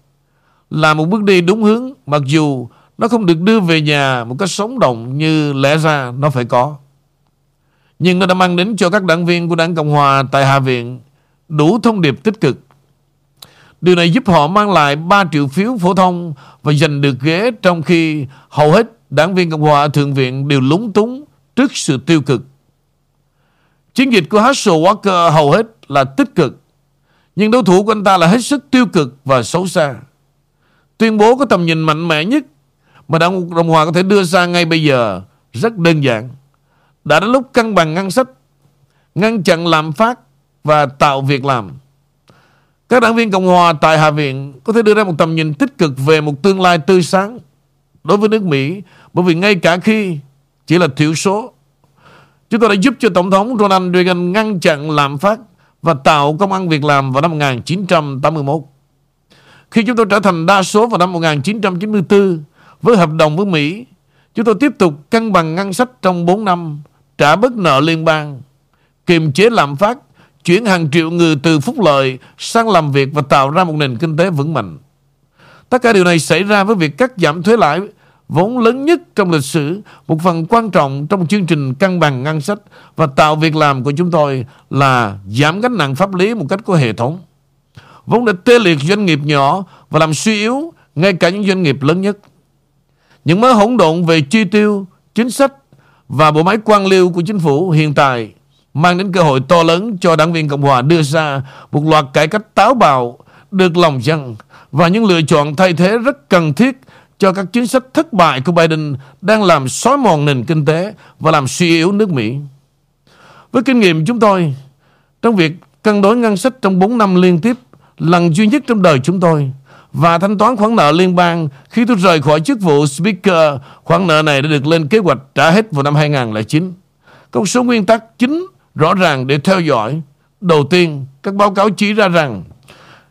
là một bước đi đúng hướng, mặc dù nó không được đưa về nhà một cách sống động như lẽ ra nó phải có. Nhưng nó đã mang đến cho các đảng viên của Đảng Cộng Hòa tại Hạ viện đủ thông điệp tích cực. Điều này giúp họ mang lại 3 triệu phiếu phổ thông và giành được ghế trong khi hầu hết đảng viên Cộng Hòa ở Thượng viện đều lúng túng trước sự tiêu cực. Chiến dịch của Herschel Walker hầu hết là tích cực, nhưng đối thủ của anh ta là hết sức tiêu cực và xấu xa. Tuyên bố có tầm nhìn mạnh mẽ nhất mà Đảng Cộng Hòa có thể đưa ra ngay bây giờ rất đơn giản. Đã đến lúc cân bằng ngân sách, ngăn chặn lạm phát và tạo việc làm. Các đảng viên Cộng Hòa tại Hạ viện có thể đưa ra một tầm nhìn tích cực về một tương lai tươi sáng đối với nước Mỹ bởi vì ngay cả khi chỉ là thiểu số, chúng tôi đã giúp cho Tổng thống Ronald Reagan ngăn chặn lạm phát và tạo công ăn việc làm vào năm 1981. Khi chúng tôi trở thành đa số vào năm 1994 với hợp đồng với Mỹ, chúng tôi tiếp tục cân bằng ngân sách trong 4 năm, trả bớt nợ liên bang, kiềm chế lạm phát, chuyển hàng triệu người từ phúc lợi sang làm việc và tạo ra một nền kinh tế vững mạnh. Tất cả điều này xảy ra với việc cắt giảm thuế lãi vốn lớn nhất trong lịch sử, một phần quan trọng trong chương trình cân bằng ngân sách và tạo việc làm của chúng tôi là giảm gánh nặng pháp lý một cách có hệ thống. Vốn đã tê liệt doanh nghiệp nhỏ và làm suy yếu ngay cả những doanh nghiệp lớn nhất. Những mớ hỗn độn về chi tiêu, chính sách và bộ máy quan liêu của chính phủ hiện tại mang đến cơ hội to lớn cho đảng viên Cộng Hòa đưa ra một loạt cải cách táo bạo được lòng dân và những lựa chọn thay thế rất cần thiết cho các chính sách thất bại của Biden đang làm xói mòn nền kinh tế và làm suy yếu nước Mỹ. Với kinh nghiệm chúng tôi, trong việc cân đối ngân sách trong 4 năm liên tiếp, lần duy nhất trong đời chúng tôi, và thanh toán khoản nợ liên bang khi tôi rời khỏi chức vụ Speaker, khoản nợ này đã được lên kế hoạch trả hết vào năm 2009. Có một số nguyên tắc chính rõ ràng để theo dõi. Đầu tiên, các báo cáo chỉ ra rằng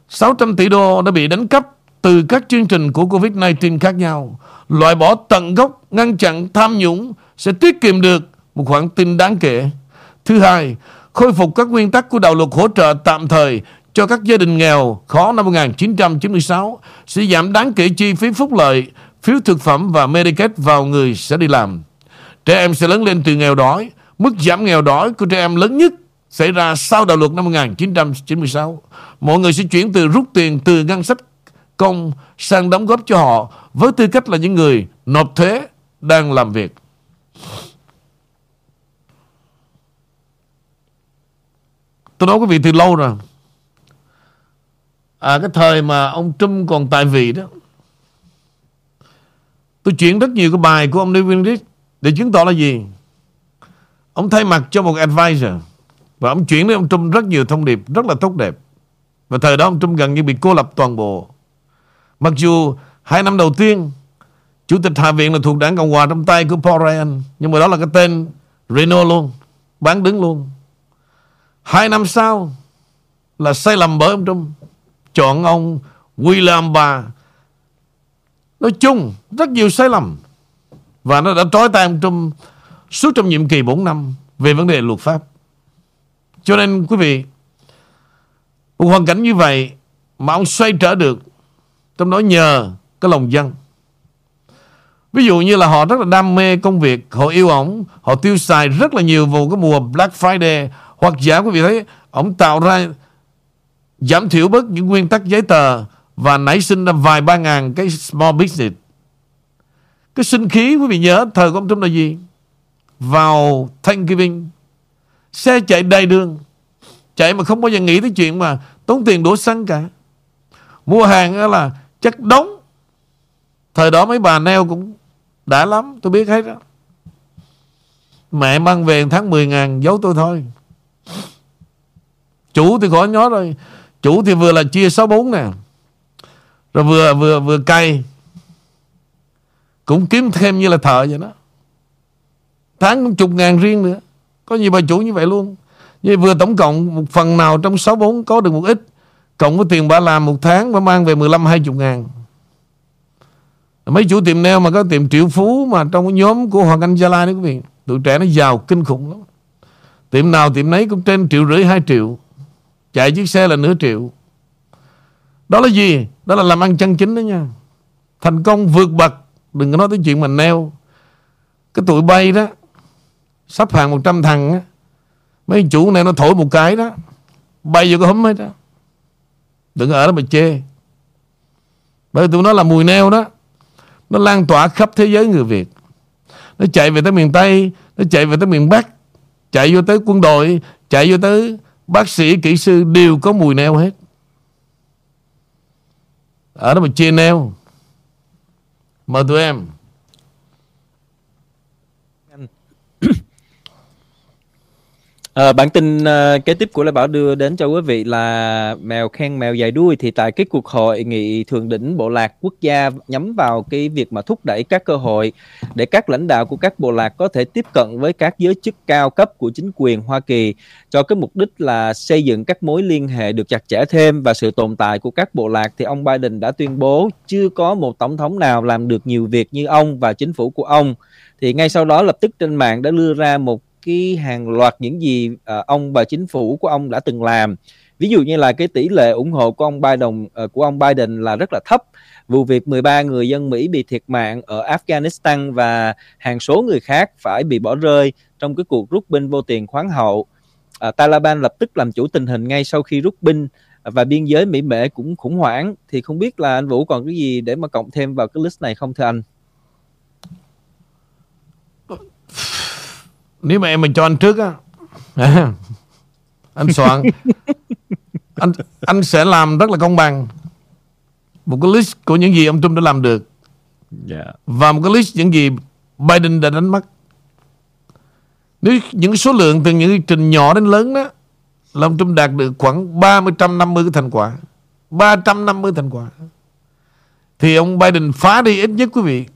600 tỷ đô đã bị đánh cắp từ các chương trình của Covid-19 khác nhau. Loại bỏ tận gốc, ngăn chặn tham nhũng sẽ tiết kiệm được một khoản tin đáng kể. Thứ hai, khôi phục các nguyên tắc của đạo luật hỗ trợ tạm thời cho các gia đình nghèo khó năm 1996 sẽ giảm đáng kể chi phí phúc lợi, phiếu thực phẩm và Medicaid vào người sẽ đi làm. Trẻ em sẽ lớn lên từ nghèo đói. Mức giảm nghèo đói của trẻ em lớn nhất xảy ra sau đạo luật năm 1996. Mọi người sẽ chuyển từ rút tiền từ ngân sách công sang đóng góp cho họ với tư cách là những người nộp thuế đang làm việc. Tôi nói quý vị từ lâu rồi. À cái thời mà ông Trump còn tại vị đó. Tôi chuyển rất nhiều cái bài của ông David Rich để chứng tỏ là gì? Ông thay mặt cho một advisor và ông chuyển đến ông Trump rất nhiều thông điệp, rất là tốt đẹp. Và thời đó ông Trump gần như bị cô lập toàn bộ. Mặc dù hai năm đầu tiên, Chủ tịch Hạ viện là thuộc đảng Cộng Hòa trong tay của Paul Ryan, Nhưng mà đó là cái tên Renault luôn, Bán đứng luôn. Hai năm sau Là sai lầm bởi ông Trump, Chọn ông William Barr. Nói chung, Rất nhiều sai lầm Và nó đã trói tay ông Trump Suốt trong nhiệm kỳ 4 năm Về vấn đề luật pháp. Cho nên quý vị, Một hoàn cảnh như vậy Mà ông xoay trở được trong đó nhờ cái lòng dân. Ví dụ như là họ rất là đam mê công việc, Họ yêu ổng, Họ tiêu xài rất là nhiều vào cái mùa Black Friday. Hoặc giả quý vị thấy, Ổng tạo ra, Giảm thiểu bớt những nguyên tắc giấy tờ Và nảy sinh ra vài ba ngàn cái small business. Cái sinh khí, quý vị nhớ, Thời của ông Trump là gì? Vào Thanksgiving, Xe chạy đầy đường. Chạy mà không bao giờ nghĩ tới chuyện mà Tốn tiền đổ xăng cả. Mua hàng là chất đóng Thời đó mấy bà neo cũng đã lắm, Tôi biết hết đó Mẹ mang về tháng 10 ngàn, giấu tôi thôi. Chủ thì khỏi nhó rồi. Chủ thì vừa là chia 64 nè. Rồi vừa vừa vừa cay. Cũng kiếm thêm như là thợ vậy đó. Tháng cũng chục ngàn riêng nữa. Có nhiều bà chủ như vậy luôn? Như vừa tổng cộng một phần nào trong 64 có được một ít? Cộng với tiền bà làm một tháng Bà mang về 15-20 ngàn. Mấy chủ tiệm neo mà có tiệm triệu phú Mà trong cái nhóm của Hoàng Anh Gia Lai đó quý vị Tụi trẻ nó giàu kinh khủng lắm. Tiệm nào tiệm nấy cũng trên triệu rưỡi, hai triệu. Chạy chiếc xe là nửa triệu. Đó là gì? Đó là làm ăn chân chính đó nha. Thành công vượt bậc. Đừng có nói tới chuyện mà neo Cái tụi bay đó, Sắp hàng 100 thằng á. Mấy chủ này nó thổi một cái đó, Bay vô cái húm hết đó Đừng ở đó mà chê. Bởi vì tụi nó là mùi neo đó. Nó lan tỏa khắp thế giới người Việt. Nó chạy về tới miền Tây Nó chạy về tới miền Bắc Chạy vô tới quân đội Chạy vô tới bác sĩ, kỹ sư Đều có mùi neo hết. Ở đó mà chê neo. Mời tụi em À, bản tin uh, kế tiếp của Lê Bảo đưa đến cho quý vị là mèo khen mèo dài đuôi thì tại cái cuộc hội nghị thượng đỉnh bộ lạc quốc gia nhắm vào cái việc mà thúc đẩy các cơ hội để các lãnh đạo của các bộ lạc có thể tiếp cận với các giới chức cao cấp của chính quyền Hoa Kỳ cho cái mục đích là xây dựng các mối liên hệ được chặt chẽ thêm và sự tồn tại của các bộ lạc. Thì ông Biden đã tuyên bố chưa có một tổng thống nào làm được nhiều việc như ông và chính phủ của ông. Thì ngay sau đó lập tức trên mạng đã đưa ra một cái hàng loạt những gì uh, ông và chính phủ của ông đã từng làm. Ví dụ như là cái tỷ lệ ủng hộ của ông Biden uh, của ông Biden là rất là thấp. Vụ việc 13 người dân Mỹ bị thiệt mạng ở Afghanistan và hàng số người khác phải bị bỏ rơi trong cái cuộc rút binh vô tiền khoáng hậu. Uh, Taliban lập tức làm chủ tình hình ngay sau khi rút binh và biên giới Mỹ Mễ cũng khủng hoảng. Thì không biết là anh Vũ còn cái gì để mà cộng thêm vào cái list này không thưa anh? Nếu mà em mình cho anh trước á anh soạn. Anh anh sẽ làm rất là công bằng. Một cái list của những gì ông Trump đã làm được. Yeah. và một cái list những gì Biden đã đánh mất. Nếu những số lượng từ những trình nhỏ đến lớn đó là ông Trump đạt được khoảng 350 cái thành quả. 350 thành quả. Thì ông Biden phá đi ít nhất quý vị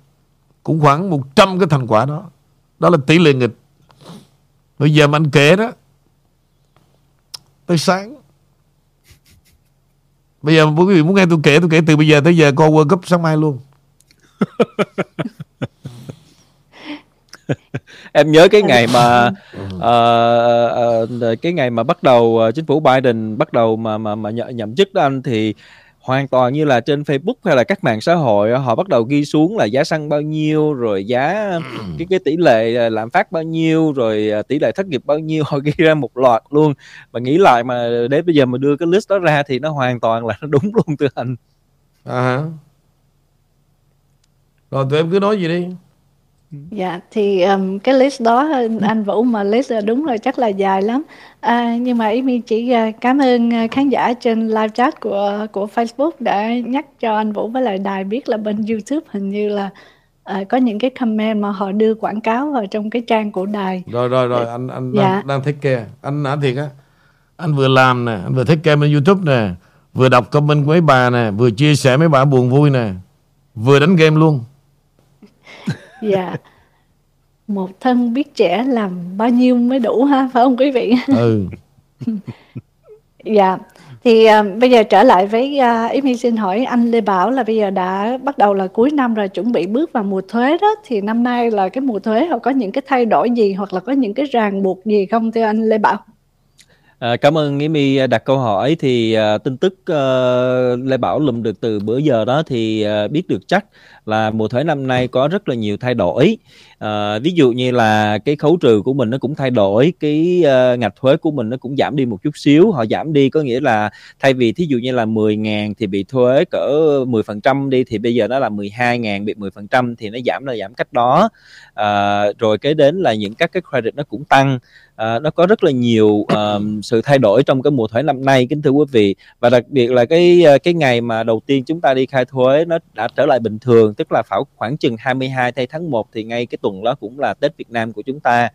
cũng khoảng 100 cái thành quả đó. Đó là tỷ lệ nghịch Bây giờ mà anh kể đó Tới sáng. Bây giờ quý vị muốn nghe tôi kể Tôi kể từ bây giờ tới giờ coi World Cup sáng mai luôn. Em nhớ cái ngày mà uh, uh, cái ngày mà bắt đầu uh, chính phủ Biden bắt đầu mà mà mà nhậm, nhậm chức đó anh thì hoàn toàn như là trên Facebook hay là các mạng xã hội họ bắt đầu ghi xuống là giá xăng bao nhiêu rồi giá cái cái tỷ lệ à, lạm phát bao nhiêu rồi à, tỷ lệ thất nghiệp bao nhiêu họ ghi ra một loạt luôn. Và nghĩ lại mà đến bây giờ mà đưa cái list đó ra thì nó hoàn toàn là nó đúng luôn thưa anh à rồi tụi em cứ nói gì đi Dạ thì um, cái list đó anh Vũ mà list là đúng rồi chắc là dài lắm. À, nhưng mà Amy chỉ uh, cảm ơn uh, khán giả trên live chat của của Facebook đã nhắc cho anh Vũ với lại đài biết là bên YouTube hình như là uh, có những cái comment mà họ đưa quảng cáo vào trong cái trang của đài. Rồi rồi rồi anh anh dạ. đang, đang take care. Anh nói thiệt á. Anh vừa làm nè, anh vừa take care bên YouTube nè, vừa đọc comment của mấy bà nè, vừa chia sẻ mấy bà buồn vui nè, vừa đánh game luôn. Dạ. Một thân biết trẻ làm bao nhiêu mới đủ ha, phải không quý vị? Ừ. dạ. Thì uh, bây giờ trở lại với uh, ý xin hỏi anh Lê Bảo là bây giờ đã bắt đầu là cuối năm rồi chuẩn bị bước vào mùa thuế đó thì năm nay là cái mùa thuế họ có những cái thay đổi gì hoặc là có những cái ràng buộc gì không thưa anh Lê Bảo? À, cảm ơn Nghĩa My đặt câu hỏi. Thì uh, tin tức uh, Lê Bảo lùm được từ bữa giờ đó thì uh, biết được chắc là mùa thuế năm nay có rất là nhiều thay đổi. Uh, ví dụ như là cái khấu trừ của mình nó cũng thay đổi cái uh, ngạch thuế của mình nó cũng giảm đi một chút xíu. Họ giảm đi có nghĩa là thay vì thí dụ như là 10 ngàn thì bị thuế cỡ 10 phần trăm đi thì bây giờ nó là 12 ngàn bị 10 phần trăm thì nó giảm là giảm cách đó. Uh, rồi cái đến là những các cái credit nó cũng tăng à, nó có rất là nhiều um, sự thay đổi trong cái mùa thuế năm nay kính thưa quý vị. Và đặc biệt là cái ờ, cái ngày mà đầu tiên chúng ta đi khai thuế nó đã trở lại bình thường tức là khoảng khoảng chừng 22 thay tháng 1 thì ngay cái tuần đó cũng là Tết Việt Nam của chúng ta.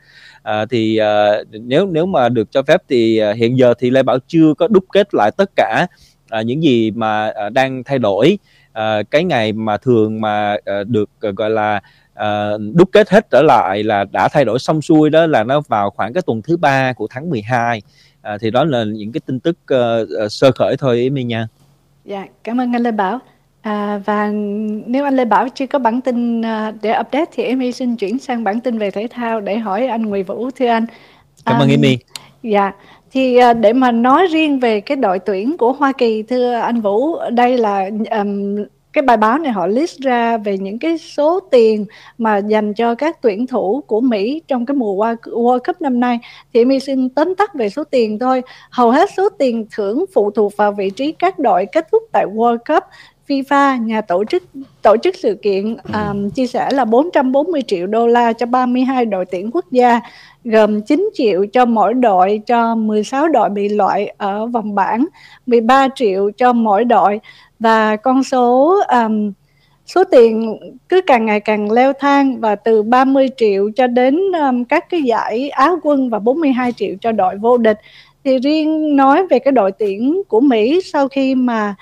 À, thì à, nếu nếu mà được cho phép thì à, hiện giờ thì Lê Bảo chưa có đúc kết lại tất cả à, những gì mà à, đang thay đổi. À, cái ngày mà thường mà à, được à, gọi là à, đúc kết hết trở lại là đã thay đổi xong xuôi đó là nó vào khoảng cái tuần thứ ba của tháng 12 à, thì đó là những cái tin tức uh, sơ khởi thôi ý mình nha. Dạ, cảm ơn anh Lê Bảo. À, và nếu anh Lê Bảo chưa có bản tin uh, để update thì em xin chuyển sang bản tin về thể thao để hỏi anh Nguyễn Vũ thưa anh. Cảm ơn um, Amy. Dạ, thì uh, để mà nói riêng về cái đội tuyển của Hoa Kỳ thưa anh Vũ, đây là um, cái bài báo này họ list ra về những cái số tiền mà dành cho các tuyển thủ của Mỹ trong cái mùa World Cup năm nay. Thì mi xin tóm tắt về số tiền thôi. Hầu hết số tiền thưởng phụ thuộc vào vị trí các đội kết thúc tại World Cup FIFA, nhà tổ chức tổ chức sự kiện um, chia sẻ là 440 triệu đô la cho 32 đội tuyển quốc gia, gồm 9 triệu cho mỗi đội cho 16 đội bị loại ở vòng bảng, 13 triệu cho mỗi đội và con số um, số tiền cứ càng ngày càng leo thang và từ 30 triệu cho đến um, các cái giải Á quân và 42 triệu cho đội vô địch. Thì riêng nói về cái đội tuyển của Mỹ sau khi mà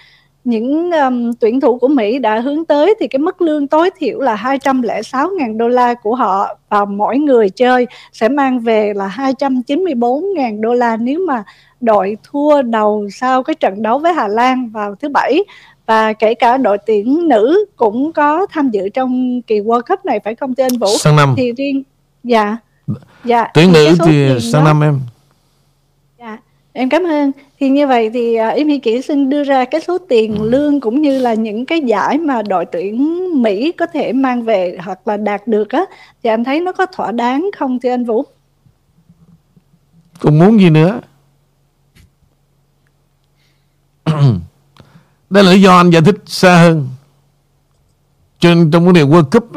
những um, tuyển thủ của Mỹ đã hướng tới thì cái mức lương tối thiểu là 206.000 đô la của họ và mỗi người chơi sẽ mang về là 294.000 đô la nếu mà đội thua đầu sau cái trận đấu với Hà Lan vào thứ bảy và kể cả đội tuyển nữ cũng có tham dự trong kỳ World Cup này phải không thưa anh Vũ? Sang năm. Thì riêng dạ. Dạ. Tuyển nữ thì sang năm em. Dạ. Em cảm ơn. Thì như vậy thì uh, Em Hy Kỷ xin đưa ra cái số tiền ừ. lương cũng như là những cái giải mà đội tuyển Mỹ có thể mang về hoặc là đạt được á thì anh thấy nó có thỏa đáng không thưa anh Vũ? Cũng muốn gì nữa? Đây là lý do anh giải thích xa hơn. Cho nên trong vấn đề World Cup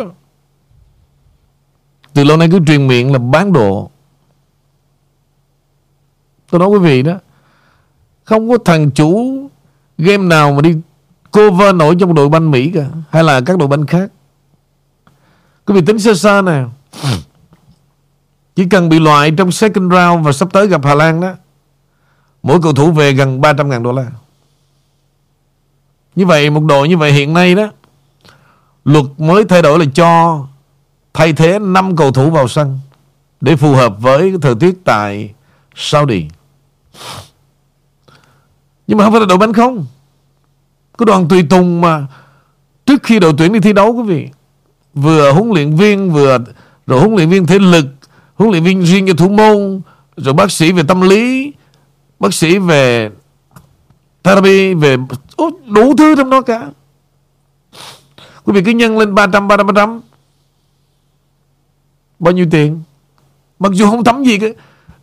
từ lâu nay cứ truyền miệng là bán đồ. Tôi nói quý vị đó, không có thằng chủ game nào mà đi cover nổi trong đội banh Mỹ cả, hay là các đội banh khác. Quý vị tính sơ xa nè. Chỉ cần bị loại trong second round và sắp tới gặp Hà Lan đó. Mỗi cầu thủ về gần 300 ngàn đô la. Như vậy, một đội như vậy hiện nay đó, Luật mới thay đổi là cho Thay thế 5 cầu thủ vào sân Để phù hợp với thời tiết tại Saudi. Nhưng mà không phải là đội bánh không. Có đoàn tùy tùng mà Trước khi đội tuyển đi thi đấu, quý vị, Vừa huấn luyện viên, Vừa rồi huấn luyện viên thể lực, Huấn luyện viên riêng cho thủ môn, Rồi bác sĩ về tâm lý, Bác sĩ về therapy về đủ thứ trong đó cả. Quý vị cứ nhân lên 300 300 300 bao nhiêu tiền? Mặc dù không thấm gì cái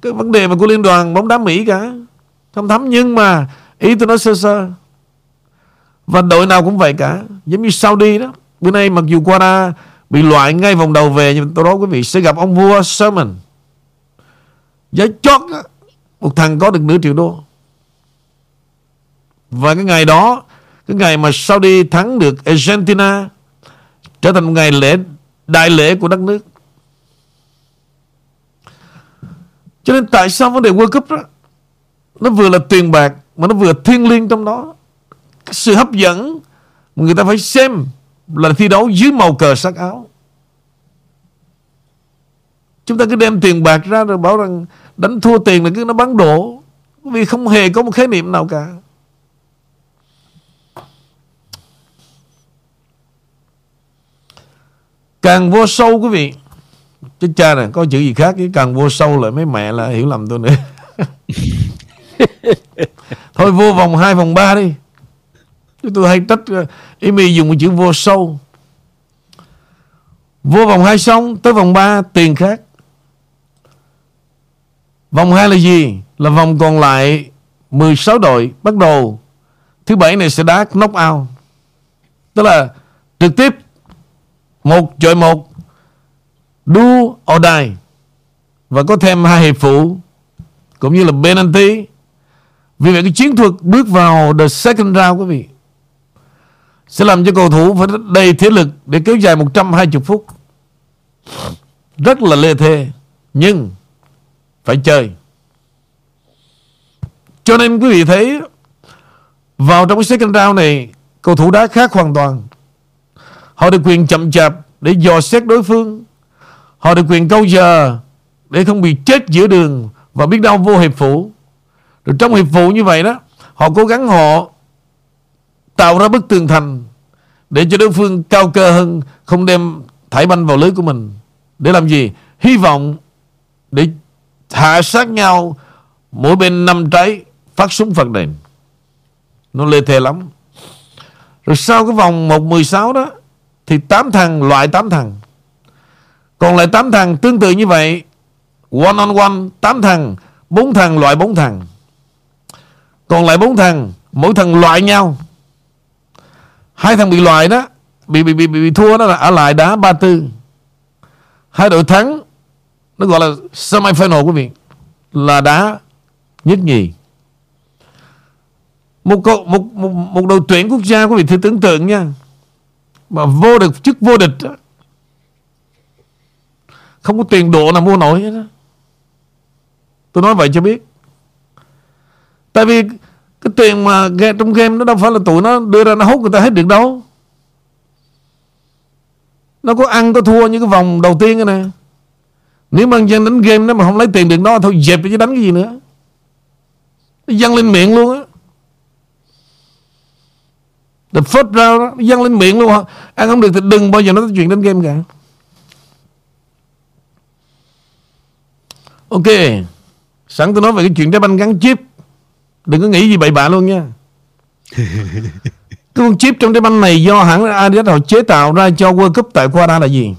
cái vấn đề mà của liên đoàn bóng đá Mỹ cả. Không thấm nhưng mà ý tôi nói sơ sơ. Và đội nào cũng vậy cả. Giống như Saudi đó. Bữa nay mặc dù qua bị loại ngay vòng đầu về nhưng tôi nói quý vị sẽ gặp ông vua Salman giá chót đó, một thằng có được nửa triệu đô và cái ngày đó, Cái ngày mà Saudi thắng được Argentina, Trở thành một ngày lễ, Đại lễ của đất nước. Cho nên tại sao vấn đề World Cup đó, Nó vừa là tiền bạc Mà nó vừa thiêng liêng trong đó? Cái Sự hấp dẫn mà Người ta phải xem Là thi đấu dưới màu cờ sắc áo. Chúng ta cứ đem tiền bạc ra rồi bảo rằng đánh thua tiền là cứ nó bắn đổ. Vì không hề có một khái niệm nào cả. Càng vô sâu, quý vị. Chứ cha này, có chữ gì khác chứ Càng vô sâu lại mấy mẹ là hiểu lầm tôi nữa. Thôi vô vòng 2 vòng 3 đi. Chứ tôi hay trách ờ, Ý mi dùng một chữ vô sâu. Vô vòng 2 xong, Tới vòng 3 tiền khác. Vòng 2 là gì? Là vòng còn lại 16 đội, Bắt đầu. Thứ bảy này sẽ đá knock out. Tức là trực tiếp một chọi một. Do or die. Và có thêm hai hiệp phụ, Cũng như là penalty. Vì vậy cái chiến thuật bước vào The second round, quý vị, Sẽ làm cho cầu thủ phải đầy thế lực Để kéo dài 120 phút. Rất là lê thê, Nhưng Phải chơi. Cho nên quý vị thấy, Vào trong cái second round này, Cầu thủ đá khác hoàn toàn. Họ được quyền chậm chạp Để dò xét đối phương. Họ được quyền câu giờ Để không bị chết giữa đường Và biết đâu vô hiệp phụ Rồi trong hiệp phụ như vậy đó, Họ cố gắng họ Tạo ra bức tường thành Để cho đối phương cao cơ hơn, Không đem thải banh vào lưới của mình. Để làm gì? Hy vọng Để hạ sát nhau, Mỗi bên năm trái Phát súng phạt đền. Nó lê thề lắm. Rồi sau cái vòng 1-16 đó thì tám thằng loại tám thằng. Còn lại tám thằng tương tự như vậy One on one tám thằng bốn thằng loại bốn thằng. Còn lại bốn thằng Mỗi thằng loại nhau. Hai thằng bị loại đó Bị bị bị, bị, bị thua đó là ở lại đá 3-4 Hai đội thắng Nó gọi là semi-final quý vị Là đá nhất nhì. Một, một, một, một đội tuyển quốc gia quý vị thử tưởng tượng nha. Mà vô được chức vô địch. Không có tiền độ nào mua nổi hết đó. Tôi nói vậy cho biết. Tại vì Cái tiền mà trong game nó đâu phải là tụi nó đưa ra nó hút người ta hết được đâu. Nó có ăn, có thua như cái vòng đầu tiên nè. Nếu mà dân đánh game nó mà không lấy tiền được đó Thôi dẹp chứ đánh cái gì nữa. Nó dăng lên miệng luôn á. The first round đó, nó dăng lên miệng luôn Ăn không được thì đừng bao giờ nói chuyện đánh game cả. Ok Sẵn tôi nói về cái chuyện trái banh gắn chip. Đừng có nghĩ gì bậy bạ luôn nha. Cái con chip trong trái banh này Do hãng Adidas họ chế tạo ra cho World Cup tại Qatar là gì?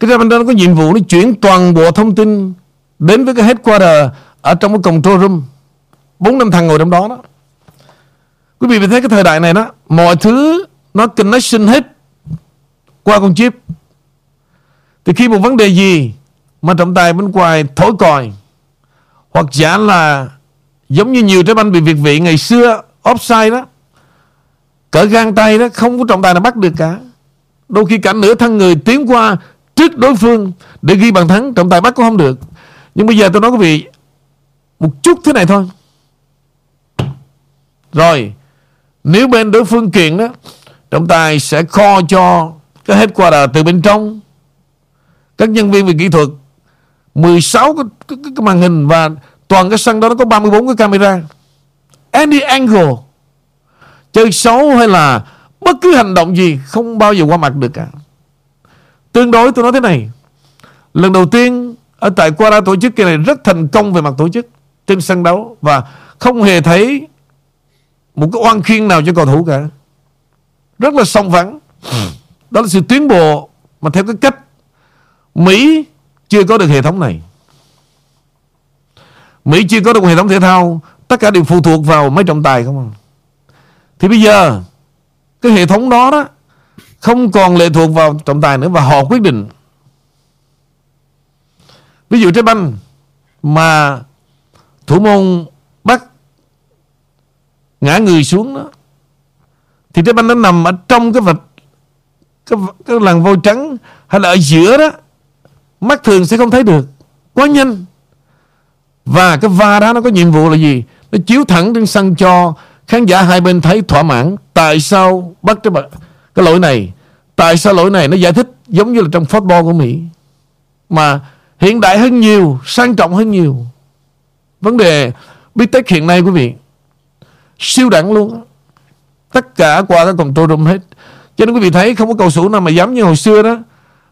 Cái trái banh đó nó có nhiệm vụ Nó chuyển toàn bộ thông tin Đến với cái headquarter Ở trong cái control room. Bốn năm thằng ngồi trong đó đó Quý vị thấy cái thời đại này đó, Mọi thứ nó connection hết Qua con chip. Thì khi một vấn đề gì mà trọng tài bên ngoài thổi còi, hoặc giả là giống như nhiều trái banh bị việt vị ngày xưa offside đó, cỡ gan tay đó, không có trọng tài nào bắt được cả. Đôi khi cả nửa thân người tiến qua trước đối phương để ghi bàn thắng, trọng tài bắt cũng không được. Nhưng bây giờ tôi nói quý vị, một chút thế này thôi. Rồi nếu bên đối phương kiện đó trọng tài sẽ kho cho cái headquarter từ bên trong các nhân viên về kỹ thuật 16 cái, cái, cái, màn hình và toàn cái sân đó nó có 34 cái camera. Any angle chơi xấu hay là bất cứ hành động gì không bao giờ qua mặt được cả. Tương đối tôi nói thế này. Lần đầu tiên ở tại Quara tổ chức cái này rất thành công về mặt tổ chức trên sân đấu và không hề thấy một cái oan khiên nào cho cầu thủ cả. Rất là song vắng Đó là sự tiến bộ mà theo cái cách Mỹ chưa có được hệ thống này. Mỹ chưa có được hệ thống thể thao. Tất cả đều phụ thuộc vào mấy trọng tài không à. Thì bây giờ, Cái hệ thống đó đó Không còn lệ thuộc vào trọng tài nữa Và họ quyết định. Ví dụ trái banh Mà Thủ môn Ngã người xuống đó. Thì trái banh nó nằm ở trong cái vạch Cái, cái làn vôi trắng Hay là ở giữa đó Mắt thường sẽ không thấy được. Quá nhanh. Và cái va đó nó có nhiệm vụ là gì? Nó chiếu thẳng trên sân cho Khán giả hai bên thấy thỏa mãn. Tại sao bắt cái, cái lỗi này? Tại sao lỗi này nó giải thích Giống như là trong football của Mỹ? Mà hiện đại hơn nhiều Sang trọng hơn nhiều. Vấn đề Big Tech hiện nay quý vị Siêu đẳng luôn. Tất cả qua cái control room hết. Cho nên quý vị thấy không có cầu thủ nào mà dám như hồi xưa đó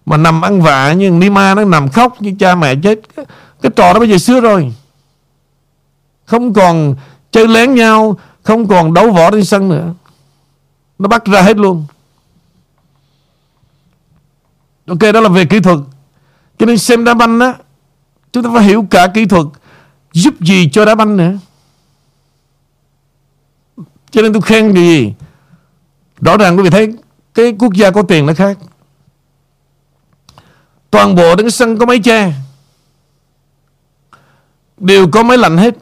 mà nằm ăn vạ như Nima nó nằm khóc như cha mẹ chết. Cái, cái trò đó bây giờ xưa rồi. Không còn chơi lén nhau không còn đấu võ trên sân nữa. Nó bắt ra hết luôn. Ok đó là về kỹ thuật. Cho nên xem đá banh á Chúng ta phải hiểu cả kỹ thuật Giúp gì cho đá banh nữa. Cho nên tôi khen gì? Rõ ràng quý vị thấy Cái quốc gia có tiền nó khác. Toàn bộ đến sân có máy che. Đều có máy lạnh hết.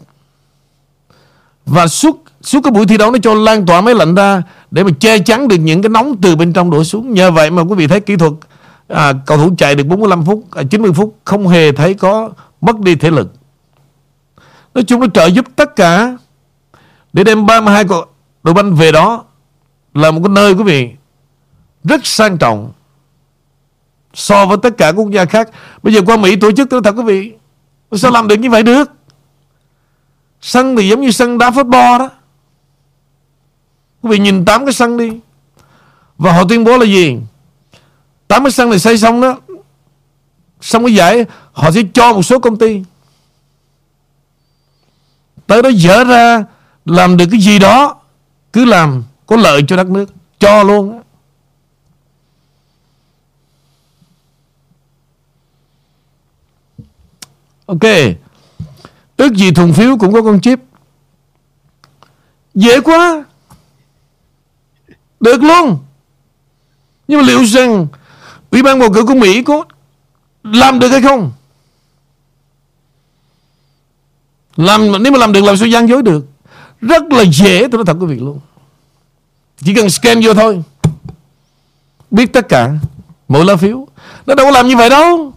Và suốt Suốt cái buổi thi đấu nó cho lan tỏa máy lạnh ra Để mà che chắn được những cái nóng từ bên trong đổ xuống. Nhờ vậy mà quý vị thấy kỹ thuật à, Cầu thủ chạy được 45 phút à, 90 phút Không hề thấy có mất đi thể lực. Nói chung nó trợ giúp tất cả Để đem 32 cầu đội banh về đó Là một cái nơi, quý vị, Rất sang trọng So với tất cả quốc gia khác. Bây giờ qua Mỹ tổ chức tôi thật, quý vị. Sao làm được như vậy được. Sân thì giống như sân đá football đó. Quý vị nhìn tám cái sân đi. Và họ tuyên bố là gì? Tám cái sân này xây xong đó. Xong cái giải, Họ sẽ cho một số công ty. Tới đó dở ra, Làm được cái gì đó. Cứ làm có lợi cho đất nước. Cho luôn Ok. Ước gì thùng phiếu cũng có con chip. Dễ quá. Được luôn. Nhưng mà liệu rằng Ủy ban bầu cử của Mỹ có Làm được hay không? Làm, Nếu mà làm được, làm sao gian dối được? Rất là dễ, tôi nói thật quý vị luôn. Chỉ cần scan vô thôi. Biết tất cả. Mỗi lá phiếu. Nó đâu có làm như vậy đâu.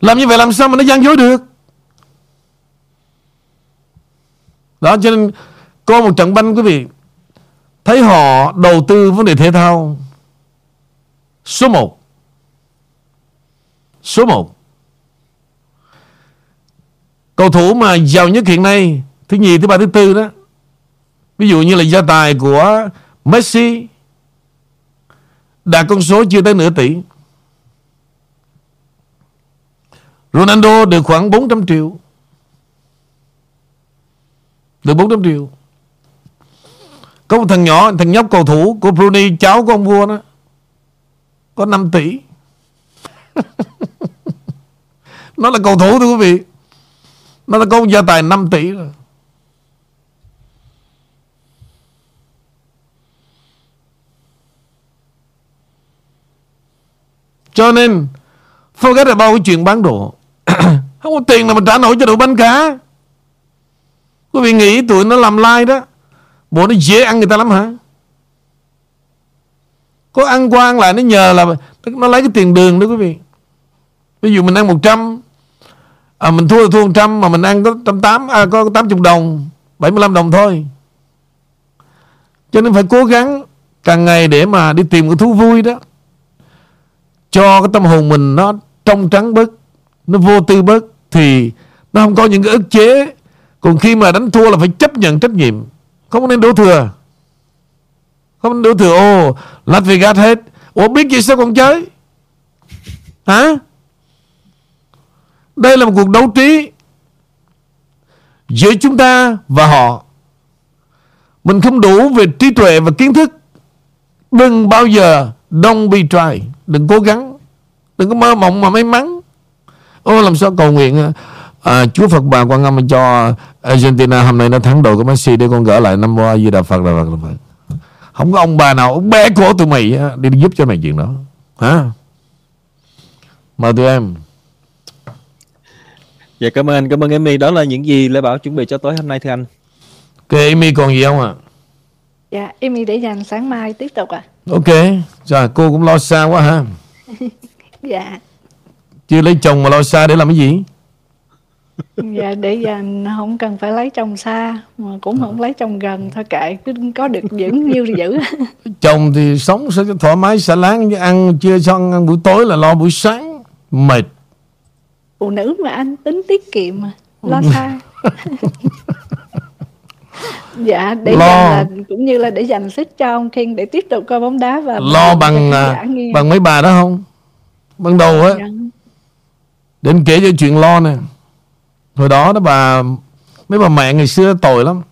Làm như vậy làm sao mà nó gian dối được? Đó, cho nên Có một trận banh, quý vị, Thấy họ đầu tư vấn đề thể thao Số 1 Số 1 Cầu thủ mà giàu nhất hiện nay Thứ nhì, thứ ba, thứ tư đó. Ví dụ như là gia tài của Messi Đạt con số chưa tới nửa tỷ. Ronaldo được khoảng 400 triệu. Được 400 triệu. Có một thằng nhỏ Thằng nhóc cầu thủ của bruni Cháu của ông vua đó Có 5 tỷ. Nó là cầu thủ thưa quý vị. Nó là có gia tài 5 tỷ rồi. Cho nên, Forget about bao cái chuyện bán đồ. Không có tiền nào mà trả nổi cho đồ bánh cá. Quý vị nghĩ tụi nó làm like đó. Bộ nó dễ ăn người ta lắm hả? Có ăn qua ăn lại nó nhờ là Nó lấy cái tiền đường đó quý vị. Ví dụ mình ăn 100 à, Mình thua thua 100 Mà mình ăn có 180 à, có 80 đồng 75 đồng thôi. Cho nên phải cố gắng Càng ngày để mà đi tìm cái thú vui đó. Cho cái tâm hồn mình nó trong trắng bớt nó vô tư bớt thì nó không có những cái ức chế. Còn khi mà đánh thua là phải chấp nhận trách nhiệm. Không nên đổ thừa. Không nên đổ thừa. Ô Las Vegas hết. Ủa biết gì sao còn chơi? Hả? Đây là một cuộc đấu trí giữa chúng ta và họ. Mình không đủ về trí tuệ và kiến thức. Đừng bao giờ don't be try. Đừng cố gắng. Đừng có mơ mộng mà may mắn. Ô làm sao cầu nguyện à, à Chúa Phật bà quan âm cho Argentina hôm nay nó thắng đội của Messi để con gỡ lại năm qua Di Đà Phật là Phật là Phật. Không có ông bà nào ông bé cổ tụi mày đi giúp cho mày chuyện đó. Hả? Mời tụi em dạ cảm ơn cảm ơn Amy đó là những gì Lê Bảo chuẩn bị cho tối hôm nay thưa anh. Ok Amy còn gì không ạ? À? dạ Amy để dành sáng mai tiếp tục ạ. À. ok rồi cô cũng lo xa quá ha. Dạ. Chưa lấy chồng mà lo xa để làm cái gì? Dạ để dành không cần phải lấy chồng xa mà cũng không lấy chồng gần thôi kệ cứ có được giữ nhiêu thì giữ. Chồng thì sống sẽ thoải mái xả láng ăn chưa xong ăn buổi tối là lo buổi sáng mệt phụ nữ mà anh tính tiết kiệm mà lo xa. Dạ để lo. dành là cũng như là để dành sức cho ông King để tiếp tục coi bóng đá và lo bằng à, bằng mấy bà đó không? Ban đầu á dạ. đến kể cho chuyện lo nè. Hồi đó đó bà mấy bà mẹ ngày xưa tội lắm.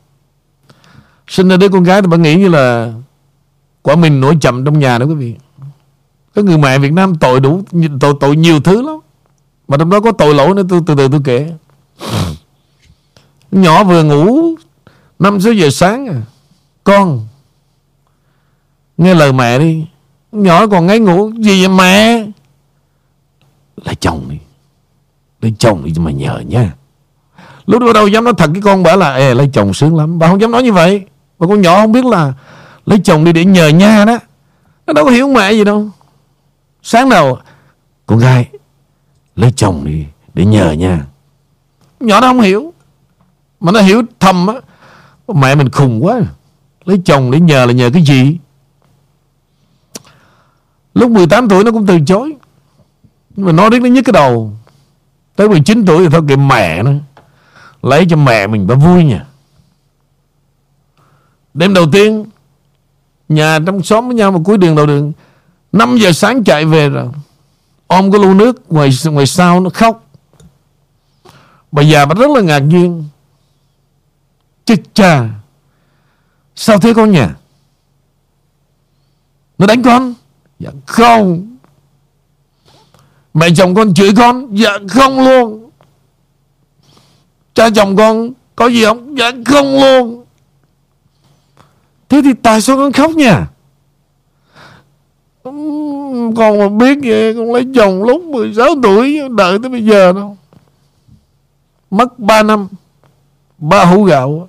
Sinh ra đứa con gái thì bà nghĩ như là quả mình nổi chậm trong nhà đó quý vị. Cái người mẹ Việt Nam tội đủ tội tội nhiều thứ lắm mà trong đó có tội lỗi nữa, tôi từ từ tôi kể. Nhỏ vừa ngủ 5 6 giờ sáng à Con, Nghe lời mẹ đi. Nhỏ còn ngáy ngủ, Gì vậy mẹ? Lấy chồng đi, Lấy chồng đi cho mà nhờ nha. Lúc đó đâu dám nói thật cái con bảo là, Ê, lấy chồng sướng lắm. Bà không dám nói như vậy. Mà con nhỏ không biết là Lấy chồng đi để nhờ nha đó. Nó đâu có hiểu mẹ gì đâu. Sáng nào, Con gái Lấy chồng đi, để nhờ nha. Nhỏ nó không hiểu. Mà nó hiểu thầm á, Mẹ mình khùng quá. Lấy chồng để nhờ là nhờ cái gì? Lúc 18 tuổi nó cũng từ chối. Nhưng mà nói đến nó nhức cái đầu. Tới 19 tuổi thì thôi kệ mẹ nó. Lấy cho mẹ mình bà vui nha. Đêm đầu tiên, Nhà trong xóm với nhau mà cuối đường đầu đường 5 giờ sáng chạy về rồi. Ôm cái lu nước, ngoài ngoài sau nó khóc. Bà già bà rất là ngạc nhiên. Chết cha, Sao thế con nhà Nó đánh con. Dạ không. Mẹ chồng con chửi con. Dạ không luôn. Cha chồng con có gì không? Dạ không luôn. Thế thì tại sao con khóc nha con mà biết vậy, Con lấy chồng lúc 16 tuổi, Đợi tới bây giờ đâu. Mất 3 năm, Ba hũ gạo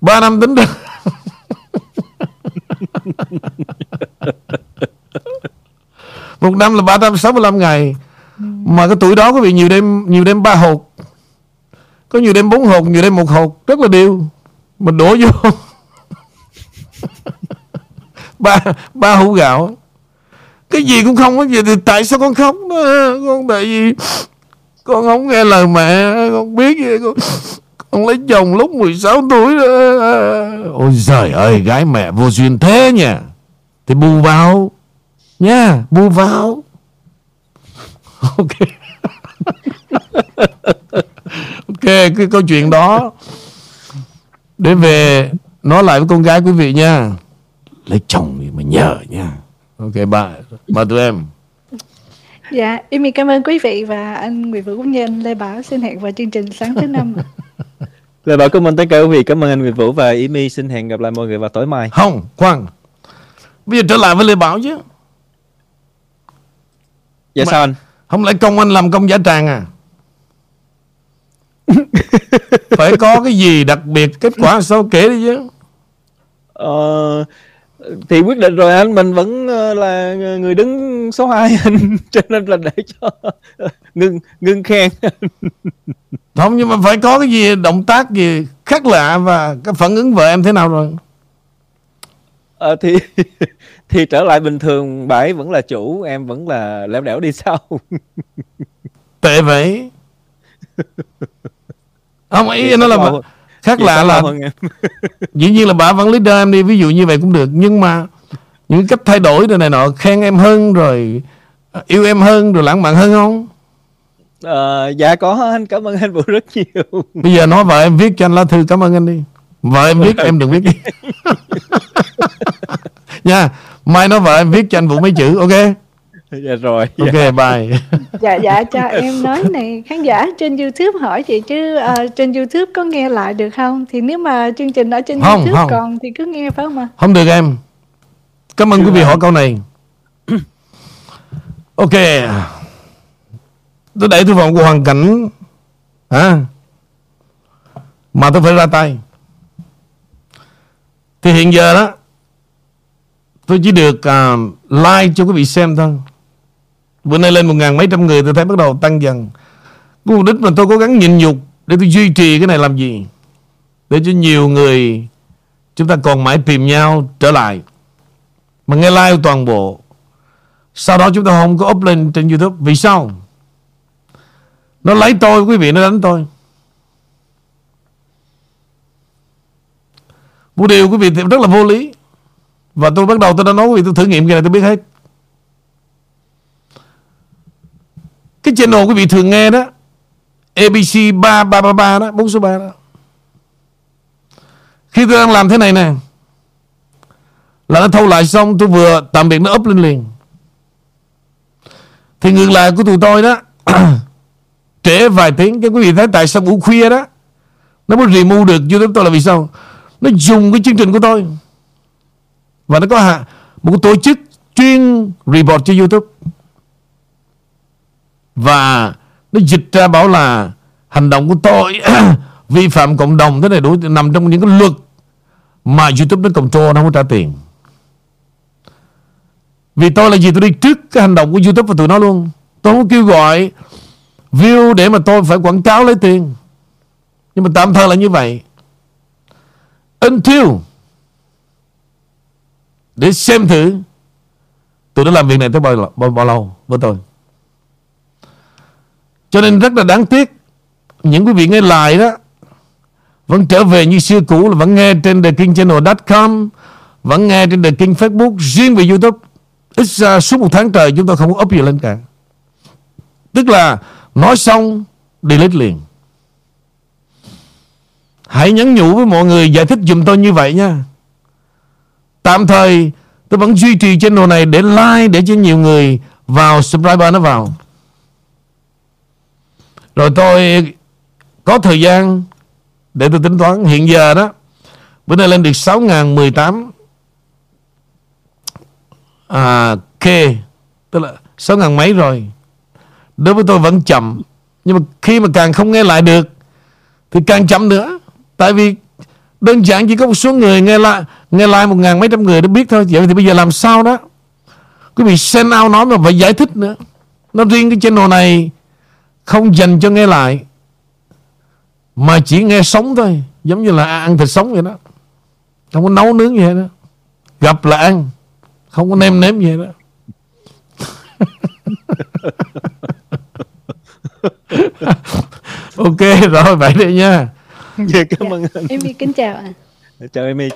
3 năm tính được Một năm là 365 ngày. Mà cái tuổi đó có bị nhiều đêm Nhiều đêm ba hột. Có nhiều đêm bốn hột, Nhiều đêm một hột. Rất là điều Mình đổ vô. ba ba hũ gạo. Cái gì cũng không có gì, thì tại sao con khóc? Đó con tại vì con không nghe lời mẹ, con biết vậy. Con con lấy chồng lúc 16 tuổi đó. Ôi trời ơi, gái mẹ vô duyên thế nha. Thì bù vào, nha, bù vào. Ok. Ok, cái câu chuyện đó. Để về, nói lại với con gái quý vị nha lấy chồng thì mà nhờ nha ok bà bà tụi em Dạ, em cảm ơn quý vị và anh Nguyễn Vũ cũng như anh Lê Bảo xin hẹn vào chương trình sáng thứ năm. Lê Bảo cảm ơn tất cả quý vị, cảm ơn anh Nguyễn Vũ và My xin hẹn gặp lại mọi người vào tối mai. Không, khoan. Bây giờ trở lại với Lê Bảo chứ. Dạ Mà- sao anh? Không lẽ công anh làm công giả tràng à? Phải có cái gì đặc biệt kết quả sao kể đi chứ. Ờ, thì quyết định rồi anh mình vẫn ờ, là người đứng số 2 anh cho nên là để cho ngưng ngưng khen Không nhưng mà phải có cái gì động tác gì khác lạ và cái phản ứng vợ em thế nào rồi? Ờ, thì thì trở lại bình thường bãi vẫn là chủ em vẫn là lẻo đẻo đi sau Tệ vậy. Không ý nó là bà, khác lạ là dĩ nhiên là bà vẫn leader em đi ví dụ như vậy cũng được. Nhưng mà những cách thay đổi rồi này nọ khen em hơn rồi à, yêu em hơn rồi lãng mạn hơn không? Ờ, dạ có anh cảm ơn anh Vũ rất nhiều. Bây giờ nói vợ em viết cho anh lá thư cảm ơn anh đi. Vợ em viết em đừng viết đi. Nha mai nói vợ em viết cho anh Vũ mấy chữ ok dạ rồi. Ok bye dạ dạ cho em nói này khán giả trên YouTube hỏi chị chứ ờ, trên YouTube có nghe lại được không? Thì nếu mà chương trình ở trên Không, YouTube không. còn thì cứ nghe phải không ạ? không được em. Cảm ơn quý vị hỏi câu này. Ok. Tôi đẩy tôi vào một hoàn cảnh. À, mà tôi phải ra tay. Thì hiện giờ đó tôi chỉ được à, like cho quý vị xem thôi bữa nay lên một ngàn mấy trăm người, tôi thấy bắt đầu tăng dần. Cái mục đích mà tôi cố gắng nhịn nhục để tôi duy trì cái này làm gì? Để cho nhiều người chúng ta còn mãi tìm nhau trở lại. Mà nghe live toàn bộ. Sau đó chúng ta không có up lên trên youtube. Vì sao? Nó lấy tôi, quý vị, nó đánh tôi. Một điều quý vị thì rất là vô lý. Và tôi bắt đầu tôi đã nói, quý vị, tôi thử nghiệm cái này, tôi biết hết. Cái channel quý vị thường nghe đó ABC 3333 đó 4 số 3 đó. Khi tôi đang làm thế này nè, Là nó thâu lại xong, tôi vừa tạm biệt nó up lên liền. Thì ngược lại của tụi tôi đó, Trễ vài tiếng Cho quý vị thấy tại sao ngủ khuya đó, Nó mới remove được YouTube tôi là vì sao? Nó dùng cái chương trình của tôi. Và nó có hạ một tổ chức chuyên report cho YouTube và nó dịch ra bảo là hành động của tôi vi phạm cộng đồng thế này đủ nằm trong những cái luật mà YouTube nó control nó không có trả tiền. Vì tôi là gì tôi đi trước cái hành động của YouTube và tụi nó luôn. Tôi không kêu gọi view để mà tôi phải quảng cáo lấy tiền. Nhưng mà tạm thời là như vậy. Until để xem thử tôi đã làm việc này tới bao, bao, bao lâu với tôi cho nên rất là đáng tiếc. Những quý vị nghe lại đó, vẫn trở về như xưa cũ, là vẫn nghe trên kênh channel.com vẫn nghe trên The King Facebook, riêng về YouTube. Ít ra suốt một tháng trời chúng tôi không có up gì lên cả. Tức là nói xong, delete liền. Hãy nhắn nhủ với mọi người giải thích dùm tôi như vậy nha. Tạm thời, tôi vẫn duy trì channel này để like để cho nhiều người vào subscriber nó vào rồi tôi có thời gian để tôi tính toán. Hiện giờ đó bữa nay lên được 6.018 à, K tức là 6.000 mấy rồi. Đối với tôi vẫn chậm. Nhưng mà khi mà càng không nghe lại được thì càng chậm nữa. Tại vì đơn giản chỉ có một số người nghe lại nghe lại một ngàn mấy trăm người đã biết thôi. Vậy thì bây giờ làm sao đó? Quý vị send out nói mà phải giải thích nữa. Nó riêng cái channel này không dành cho nghe lại mà chỉ nghe sống thôi. Giống như là ăn thịt sống vậy đó. Không có nấu nướng gì hết đó gặp là ăn không có nêm nếm gì hết đó ok rồi vậy đi nha. Dạ cảm ơn anh. Em kính chào ạ. chào Amy